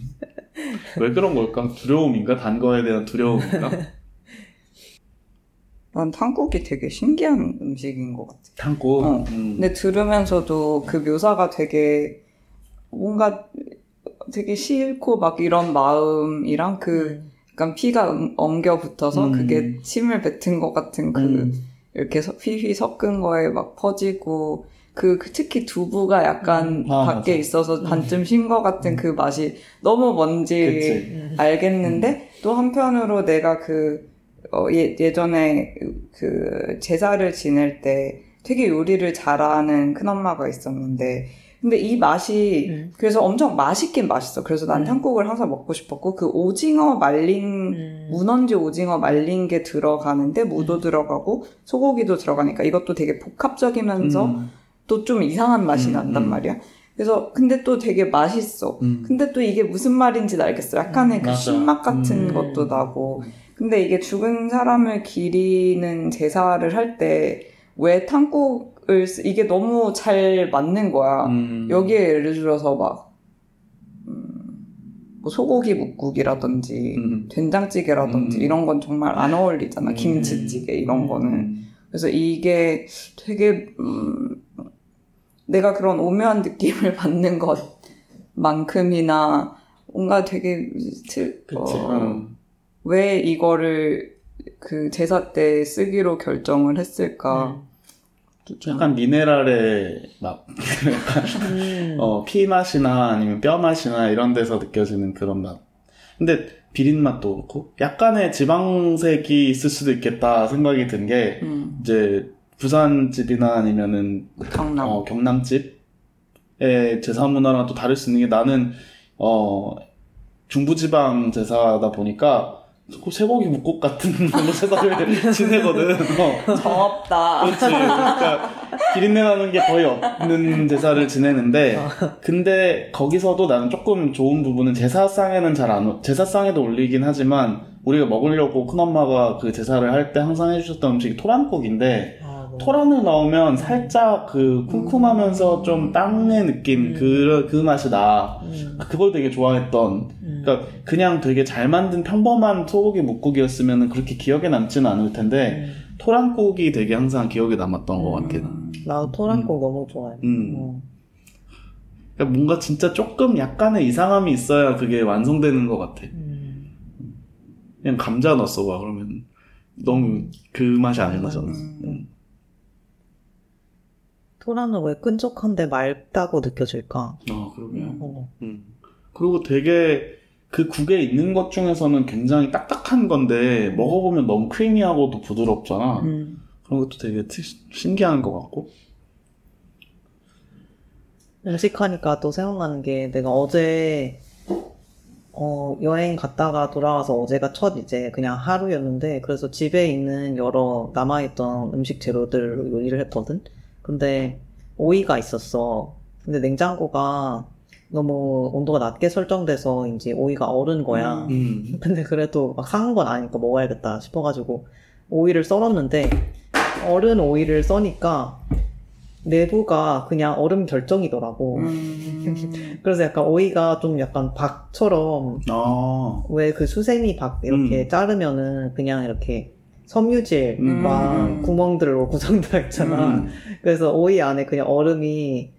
왜 그런 걸까? 두려움인가? 단 거에 대한 두려움인가? 난 탕국이 되게 신기한 음식인 것 같아. 참고. 어. 음. 근데 들으면서도 그 묘사가 되게 뭔가 되게 싫고 막 이런 마음이랑 그 약간 피가 음- 엉겨 붙어서 음. 그게 침을 뱉은 것 같은 그 음. 이렇게 서- 휘휘 섞은 거에 막 퍼지고 그, 그 특히 두부가 약간 아, 밖에 맞아. 있어서 반쯤 신 것 같은 그 맛이 너무 뭔지 그치. 음. 알겠는데 또 한편으로 내가 그 어, 예, 예전에 그 제사를 지낼 때 되게 요리를 잘하는 큰엄마가 있었는데 근데 이 맛이 음. 그래서 엄청 맛있긴 맛있어. 그래서 난 음. 탕국을 항상 먹고 싶었고 그 오징어 말린 음. 무넌지 오징어 말린 게 들어가는데 무도 음. 들어가고 소고기도 들어가니까 이것도 되게 복합적이면서 음. 또 좀 이상한 맛이 음, 난단 음. 말이야. 그래서 근데 또 되게 맛있어. 음. 근데 또 이게 무슨 말인지 알겠어. 약간의 음, 그. 신맛 같은 음. 것도 나고. 근데 이게 죽은 사람을 기리는 제사를 할 때 왜 탕국을 쓰, 이게 너무 잘 맞는 거야. 음. 여기에 예를 들어서 막, 음, 뭐 소고기 묵국이라든지, 음. 된장찌개라든지 음. 이런 건 정말 안 어울리잖아. 음. 김치찌개 이런 음. 거는. 음. 그래서 이게 되게 음, 내가 그런 오묘한 느낌을 받는 것만큼이나 뭔가 되게 틀- 그치. 어, 음. 왜 이거를 그 제사 때 쓰기로 결정을 했을까? 약간 미네랄의 막, 음. 어, 피 맛이나 아니면 뼈 맛이나 이런 데서 느껴지는 그런 맛. 근데 비린 맛도 그렇고, 약간의 지방색이 있을 수도 있겠다 생각이 든 게, 음, 이제, 부산 집이나 아니면은, 강남. 어, 경남 집의 제사 문화랑 또 다를 수 있는 게 나는, 어, 중부지방 제사다 보니까, 그 쇠고기 묵국 같은 걸로 제사를 지내거든. 어. 정없다. 그렇지. 그러니까 비린내 나는 게 거의 없는 제사를 지내는데 근데 거기서도 나는 조금 좋은 부분은 제사상에는 잘 안 제사상에도 올리긴 하지만 우리가 먹으려고 큰엄마가 그 제사를 할 때 항상 해주셨던 음식이 토란국인데 아, 뭐. 토란을 넣으면 살짝 그 쿰쿰하면서 좀 땅의 느낌 그, 그 맛이 나 음. 그걸 되게 좋아했던 음. 그러니까 그냥 되게 잘 만든 평범한 소고기 묵국이었으면 그렇게 기억에 남지는 않을 텐데 음. 토란국이 되게 항상 기억에 남았던 것 같아. 음, 나도 토란국 너무 좋아해. 음. 어. 그러니까 뭔가 진짜 조금 약간의 이상함이 있어야 그게 완성되는 것 같아. 음. 그냥 감자 넣었어 봐 그러면 너무 그 맛이 안 나잖아. 음. 음. 토란은 왜 끈적한데 맑다고 느껴질까? 어 그러게요. 어. 음. 그리고 되게 그 국에 있는 것 중에서는 굉장히 딱딱한 건데 먹어보면 너무 크리미하고도 부드럽잖아. 음. 그런 것도 되게 특- 신기한 것 같고. 음식하니까 또 생각나는 게 내가 어제 어, 여행 갔다가 돌아와서 어제가 첫 이제 그냥 하루였는데 그래서 집에 있는 여러 남아있던 음식 재료들로 요리를 했거든. 근데 오이가 있었어. 근데 냉장고가 너무 온도가 낮게 설정돼서 이제 오이가 얼은 거야. 음. 근데 그래도 막 상한 건 아니니까 먹어야겠다 싶어가지고 오이를 썰었는데 얼은 오이를 써니까 내부가 그냥 얼음 결정이더라고. 음. 그래서 약간 오이가 좀 약간 박처럼 아. 왜그 수세미 박 이렇게 음. 자르면은 그냥 이렇게 섬유질 음. 막 구멍들로 구성되어 있잖아. 음. 그래서 오이 안에 그냥 얼음이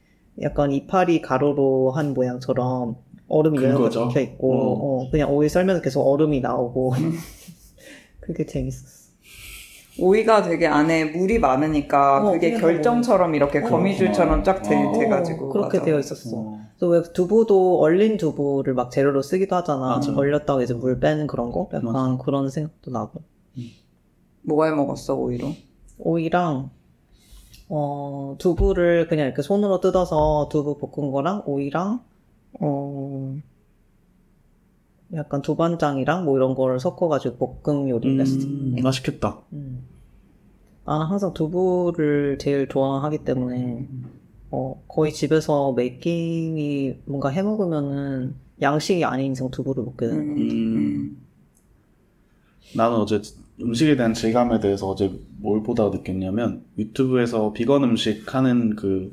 약간 이파리 가루로 한 모양처럼 얼음이 여러. 박혀 있고 어. 어, 그냥 오이 썰면서 계속 얼음이 나오고 그게 재밌었어. 오이가 되게 안에 물이 많으니까 어, 그게 결정처럼 이렇게 어, 거미줄처럼 쫙 돼, 어, 돼가지고 그렇게 맞아. 되어 있었어. 어. 또왜 두부도 얼린 두부를 막 재료로 쓰기도 하잖아. 맞아. 얼렸다가 이제 물 빼는 그런 거? 약간 맞아. 그런 생각도 나고. 뭐가 해 먹었어 오이로? 오이랑 어 두부를 그냥 이렇게 손으로 뜯어서 두부 볶은 거랑 오이랑 어 약간 두반장이랑 뭐 이런 거를 섞어가지고 볶음 요리를 했어. 음, 맛있겠다. 음. 나는 항상 두부를 제일 좋아하기 때문에 어 거의 집에서 매 끼니 뭔가 해 먹으면은 양식이 아닌 이상 두부를 먹게 돼. 음. 음. 나는 어제 음식에 대한 질감에 대해서 어제 뭘 보다가 느꼈냐면 유튜브에서 비건 음식 하는 그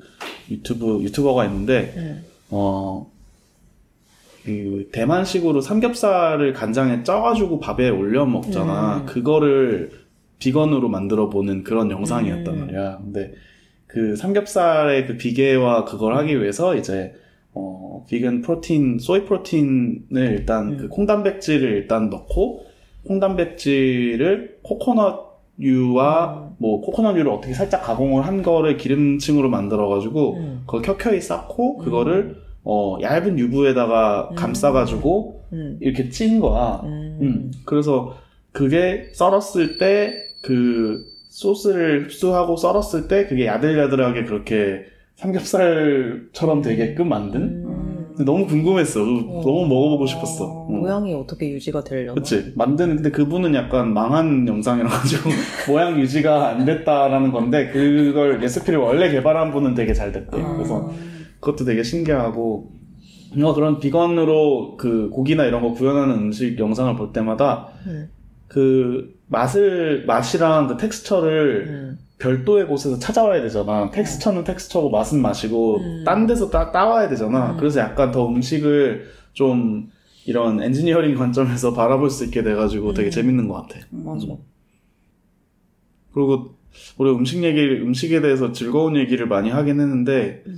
유튜브 유튜버가 있는데 음. 어, 그 대만식으로 삼겹살을 간장에 쪄가지고 밥에 올려 먹잖아. 음. 그거를 비건으로 만들어 보는 그런 영상이었단 음. 말이야. 근데 그 삼겹살의 그 비계와 그걸 하기 위해서 이제 어, 비건 프로틴, 소이 프로틴을 일단 음. 그 콩단백질을 일단 넣고 콩단백질을 코코넛유와 음. 뭐 코코넛유를 어떻게 살짝 가공을 한 거를 기름층으로 만들어가지고 음. 그걸 켜켜이 쌓고 그거를 어, 얇은 유부에다가 음. 감싸가지고 음. 이렇게 찐 거야. 음. 음. 그래서 그게 썰었을 때 그 소스를 흡수하고 썰었을 때 그게 야들야들하게 그렇게 삼겹살처럼 되게끔 만든? 너무 궁금했어. 너무 먹어보고 싶었어. 어, 응. 모양이 어떻게 유지가 되려나? 그치. 만드는, 근데 그분은 약간 망한 영상이라 가지고 모양 유지가 안 됐다라는 건데 그걸 레시피를 원래 개발한 분은 되게 잘 됐대. 아. 그래서 그것도 되게 신기하고 뭔가 그런 비건으로 그 고기나 이런 거 구현하는 음식 영상을 볼 때마다 음. 그 맛을 맛이랑 그 텍스처를 음. 별도의 곳에서 찾아와야 되잖아. 텍스처는 텍스처고 맛은 맛이고 음. 딴 데서 따, 따와야 되잖아. 음. 그래서 약간 더 음식을 좀 이런 엔지니어링 관점에서 바라볼 수 있게 돼가지고 되게 음. 재밌는 것 같아. 맞아. 그리고 우리 음식 얘기, 음식에 대해서 즐거운 얘기를 많이 하긴 했는데, 음.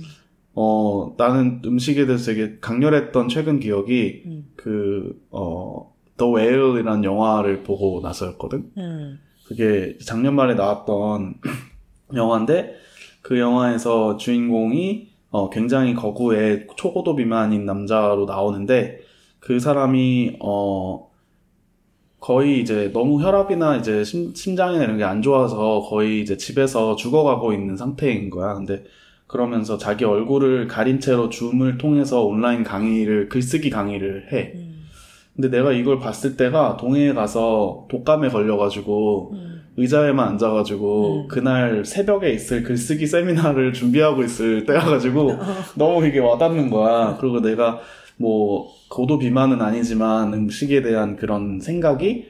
어, 나는 음식에 대해서 되게 강렬했던 최근 기억이, 음. 그, 어, The Whale이라는 영화를 보고 나서였거든? 음. 그게 작년 말에 나왔던 영화인데, 그 영화에서 주인공이, 어, 굉장히 거구의 초고도 비만인 남자로 나오는데, 그 사람이, 어, 거의 이제 너무 혈압이나 이제 심, 심장이나 이런 게 안 좋아서 거의 이제 집에서 죽어가고 있는 상태인 거야. 근데 그러면서 자기 얼굴을 가린 채로 줌을 통해서 온라인 강의를, 글쓰기 강의를 해. 음. 근데 내가 이걸 봤을 때가 동해에 가서 독감에 걸려가지고 음. 의자에만 앉아가지고 음. 그날 새벽에 있을 글쓰기 세미나를 준비하고 있을 때여가지고 너무 이게 와닿는 거야. 그리고 내가 뭐 고도 비만은 아니지만 음식에 대한 그런 생각이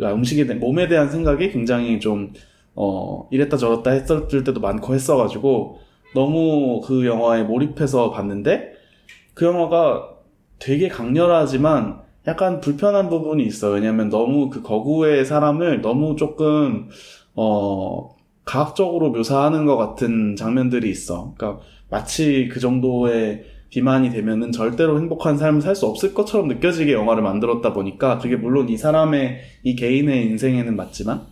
아, 음식에 대한 몸에 대한 생각이 굉장히 좀 어, 이랬다 저랬다 했을 때도 많고 했어가지고 너무 그 영화에 몰입해서 봤는데 그 영화가 되게 강렬하지만 약간 불편한 부분이 있어. 왜냐면 너무 그 거구의 사람을 너무 조금 어 과학적으로 묘사하는 것 같은 장면들이 있어. 그러니까 마치 그 정도의 비만이 되면은 절대로 행복한 삶을 살 수 없을 것처럼 느껴지게 영화를 만들었다 보니까 그게 물론 이 사람의 이 개인의 인생에는 맞지만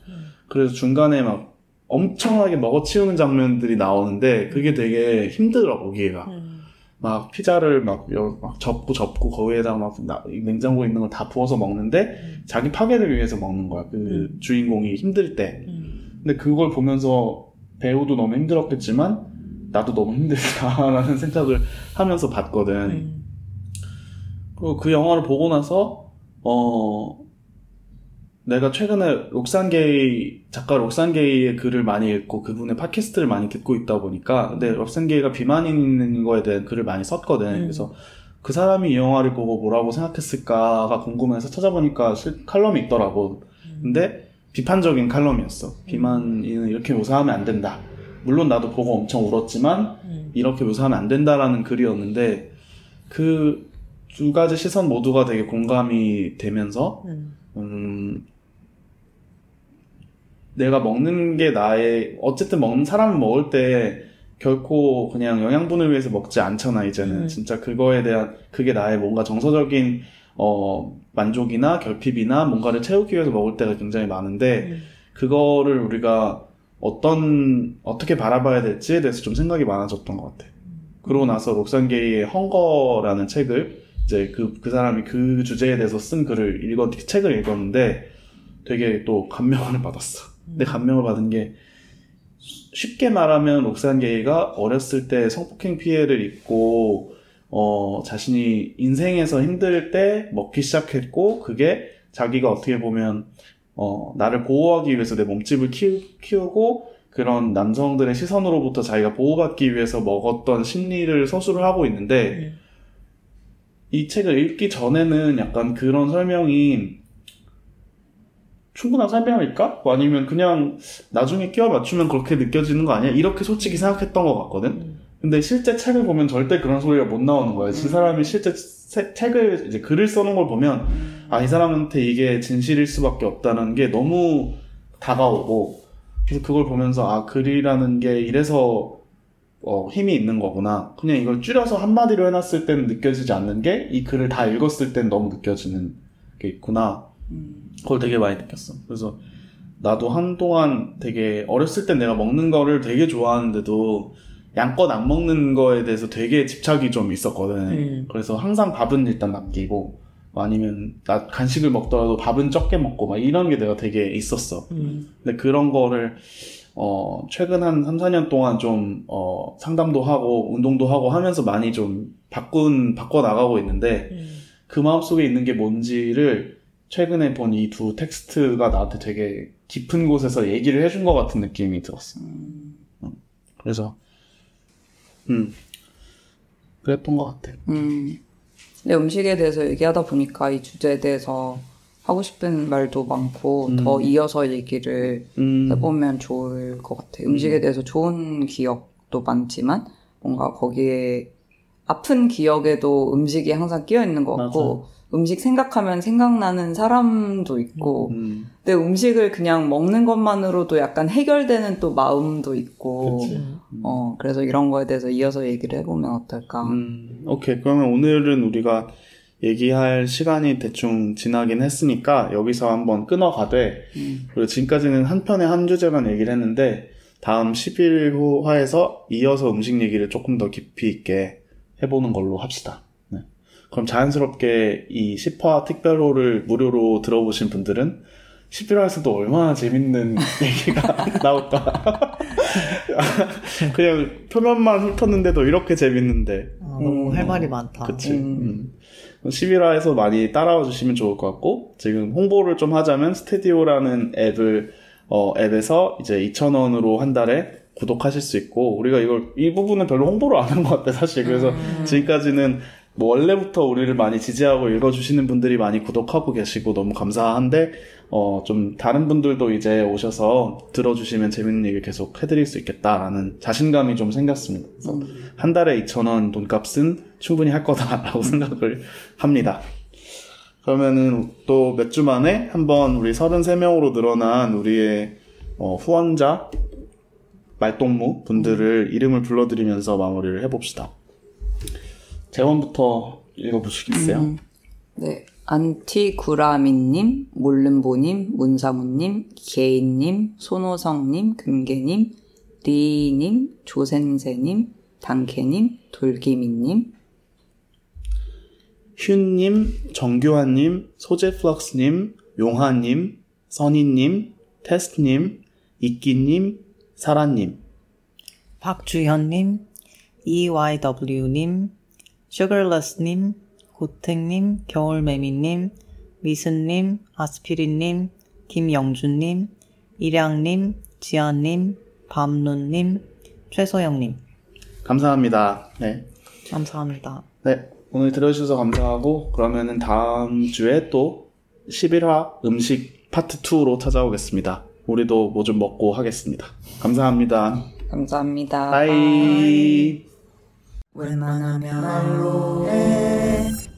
그래서 중간에 막 엄청나게 먹어치우는 장면들이 나오는데 그게 되게 힘들어 보기가. 음. 막 피자를 막, 여- 막 접고 접고 거기에다가 막 나- 냉장고에 있는 걸 다 부어서 먹는데 자기 파괴를 위해서 먹는 거야. 그 음. 주인공이 힘들 때. 음. 근데 그걸 보면서 배우도 너무 힘들었겠지만 나도 너무 힘들다라는 생각을 하면서 봤거든. 음. 그리고 그 영화를 보고 나서 어 내가 최근에 록산게이 작가 록산게이의 글을 많이 읽고 그분의 팟캐스트를 많이 듣고 있다 보니까 근데 록산게이가 비만인 거에 대한 글을 많이 썼거든. 음. 그래서 그 사람이 이 영화를 보고 뭐라고 생각했을까가 궁금해서 찾아보니까 실- 칼럼이 있더라고. 근데 비판적인 칼럼이었어. 비만은 이렇게 묘사하면 안 된다. 물론 나도 보고 엄청 울었지만 음. 이렇게 묘사하면 안 된다라는 글이었는데 그 두 가지 시선 모두가 되게 공감이 되면서 음. 음 내가 먹는 게 나의 어쨌든 먹는 사람은 먹을 때 결코 그냥 영양분을 위해서 먹지 않잖아 이제는 음. 진짜 그거에 대한 그게 나의 뭔가 정서적인 어 만족이나 결핍이나 뭔가를 채우기 위해서 먹을 때가 굉장히 많은데 음. 그거를 우리가 어떤 어떻게 바라봐야 될지에 대해서 좀 생각이 많아졌던 것 같아. 그러고 나서 록산게이의 헝거라는 책을 이제 그, 그 사람이 그 주제에 대해서 쓴 글을 읽었, 책을 읽었는데 되게 또 감명을 받았어. 근데 감명을 받은 게 쉽게 말하면 록산게이가 어렸을 때 성폭행 피해를 입고 어, 자신이 인생에서 힘들 때 먹기 시작했고 그게 자기가 어떻게 보면 어, 나를 보호하기 위해서 내 몸집을 키우, 키우고 그런 남성들의 시선으로부터 자기가 보호받기 위해서 먹었던 심리를 서술을 하고 있는데 음. 이 책을 읽기 전에는 약간 그런 설명이 충분한 설명일까? 뭐 아니면 그냥 나중에 끼워 맞추면 그렇게 느껴지는 거 아니야? 이렇게 솔직히 생각했던 것 같거든? 음. 근데 실제 책을 보면 절대 그런 소리가 못 나오는 거예요. 이 사람이 실제 세- 책을, 이제 글을 써놓은 걸 보면, 아, 이 사람한테 이게 진실일 수밖에 없다는 게 너무 다가오고, 그래서 그걸 보면서, 아, 글이라는 게 이래서, 어, 힘이 있는 거구나. 그냥 이걸 줄여서 한마디로 해놨을 때는 느껴지지 않는 게, 이 글을 다 읽었을 땐 너무 느껴지는 게 있구나. 음. 그걸 되게 많이 느꼈어. 그래서 나도 한동안 되게 어렸을 때 내가 먹는 거를 되게 좋아하는데도 양껏 안 먹는 거에 대해서 되게 집착이 좀 있었거든. 음. 그래서 항상 밥은 일단 남기고 뭐 아니면 나 간식을 먹더라도 밥은 적게 먹고 막 이런 게 내가 되게 있었어. 음. 근데 그런 거를 어 최근 한 3, 4년 동안 좀 어 상담도 하고 운동도 하고 하면서 많이 좀 바꾼 바꿔 나가고 있는데 음. 그 마음속에 있는 게 뭔지를 최근에 본 이 두 텍스트가 나한테 되게 깊은 곳에서 얘기를 해준 것 같은 느낌이 들었어. 음. 그래서, 음, 그랬던 것 같아. 음. 근데 음식에 대해서 얘기하다 보니까 이 주제에 대해서 하고 싶은 말도 많고 음. 더 이어서 얘기를 음, 해보면 좋을 것 같아. 음식에 대해서 좋은 기억도 많지만 뭔가 거기에 아픈 기억에도 음식이 항상 끼어 있는 것 같고 음식 생각하면 생각나는 사람도 있고 음, 근데 음식을 그냥 먹는 것만으로도 약간 해결되는 또 마음도 있고. 음. 어 그래서 이런 거에 대해서 이어서 얘기를 해보면 어떨까? 음, 오케이. 그러면 오늘은 우리가 얘기할 시간이 대충 지나긴 했으니까 여기서 한번 끊어가되, 음. 그리고 지금까지는 한 편에 한 주제만 얘기를 했는데, 다음 11화에서 이어서 음식 얘기를 조금 더 깊이 있게 해보는 걸로 합시다. 네. 그럼 자연스럽게 이 10화 특별호를 무료로 들어보신 분들은 11화에서도 얼마나 재밌는 얘기가 나올까. 그냥 표면만 훑었는데도 이렇게 재밌는데. 아, 너무 음. 할 말이 많다. 그치. 음. 음. 11화에서 많이 따라와 주시면 좋을 것 같고, 지금 홍보를 좀 하자면, 스테디오라는 앱을, 어, 앱에서 이제 2,000원으로 한 달에 구독하실 수 있고, 우리가 이걸, 이 부분은 별로 홍보를 안 한 것 같아, 사실. 그래서 음. 지금까지는 뭐 원래부터 우리를 많이 지지하고 읽어주시는 분들이 많이 구독하고 계시고 너무 감사한데, 어, 좀 다른 분들도 이제 오셔서 들어주시면 재밌는 얘기 계속 해드릴 수 있겠다라는 자신감이 좀 생겼습니다. 그래서 음. 한 달에 2,000원 돈값은 충분히 할 거다라고 생각을 합니다. 그러면은 또 몇 주 만에 한번 우리 33명으로 늘어난 우리의 어, 후원자 말동무 분들을 이름을 불러드리면서 마무리를 해봅시다. 재원부터 읽어보시겠어요? 음. 네. 안티구라미님, 몰름보님, 문사무님, 개인님, 손호성님, 금계님, 리님, 조센세님, 단케님, 돌기미님, 휴님, 정교환님, 소제플럭스님, 용하님, 선희님, 테스트님, 이끼님, 사라님. 박주현님, EYW님, Sugarless님, 고택님, 겨울매미님, 미순님, 아스피린님, 김영준님, 일양님, 지아님, 밤눈님, 최소영님. 감사합니다. 네. 감사합니다. 네. 오늘 들어주셔서 감사하고, 그러면은 다음 주에 또 11화 음식 파트 2로 찾아오겠습니다. 우리도 뭐 좀 먹고 하겠습니다. 감사합니다. 감사합니다. 바이. 해.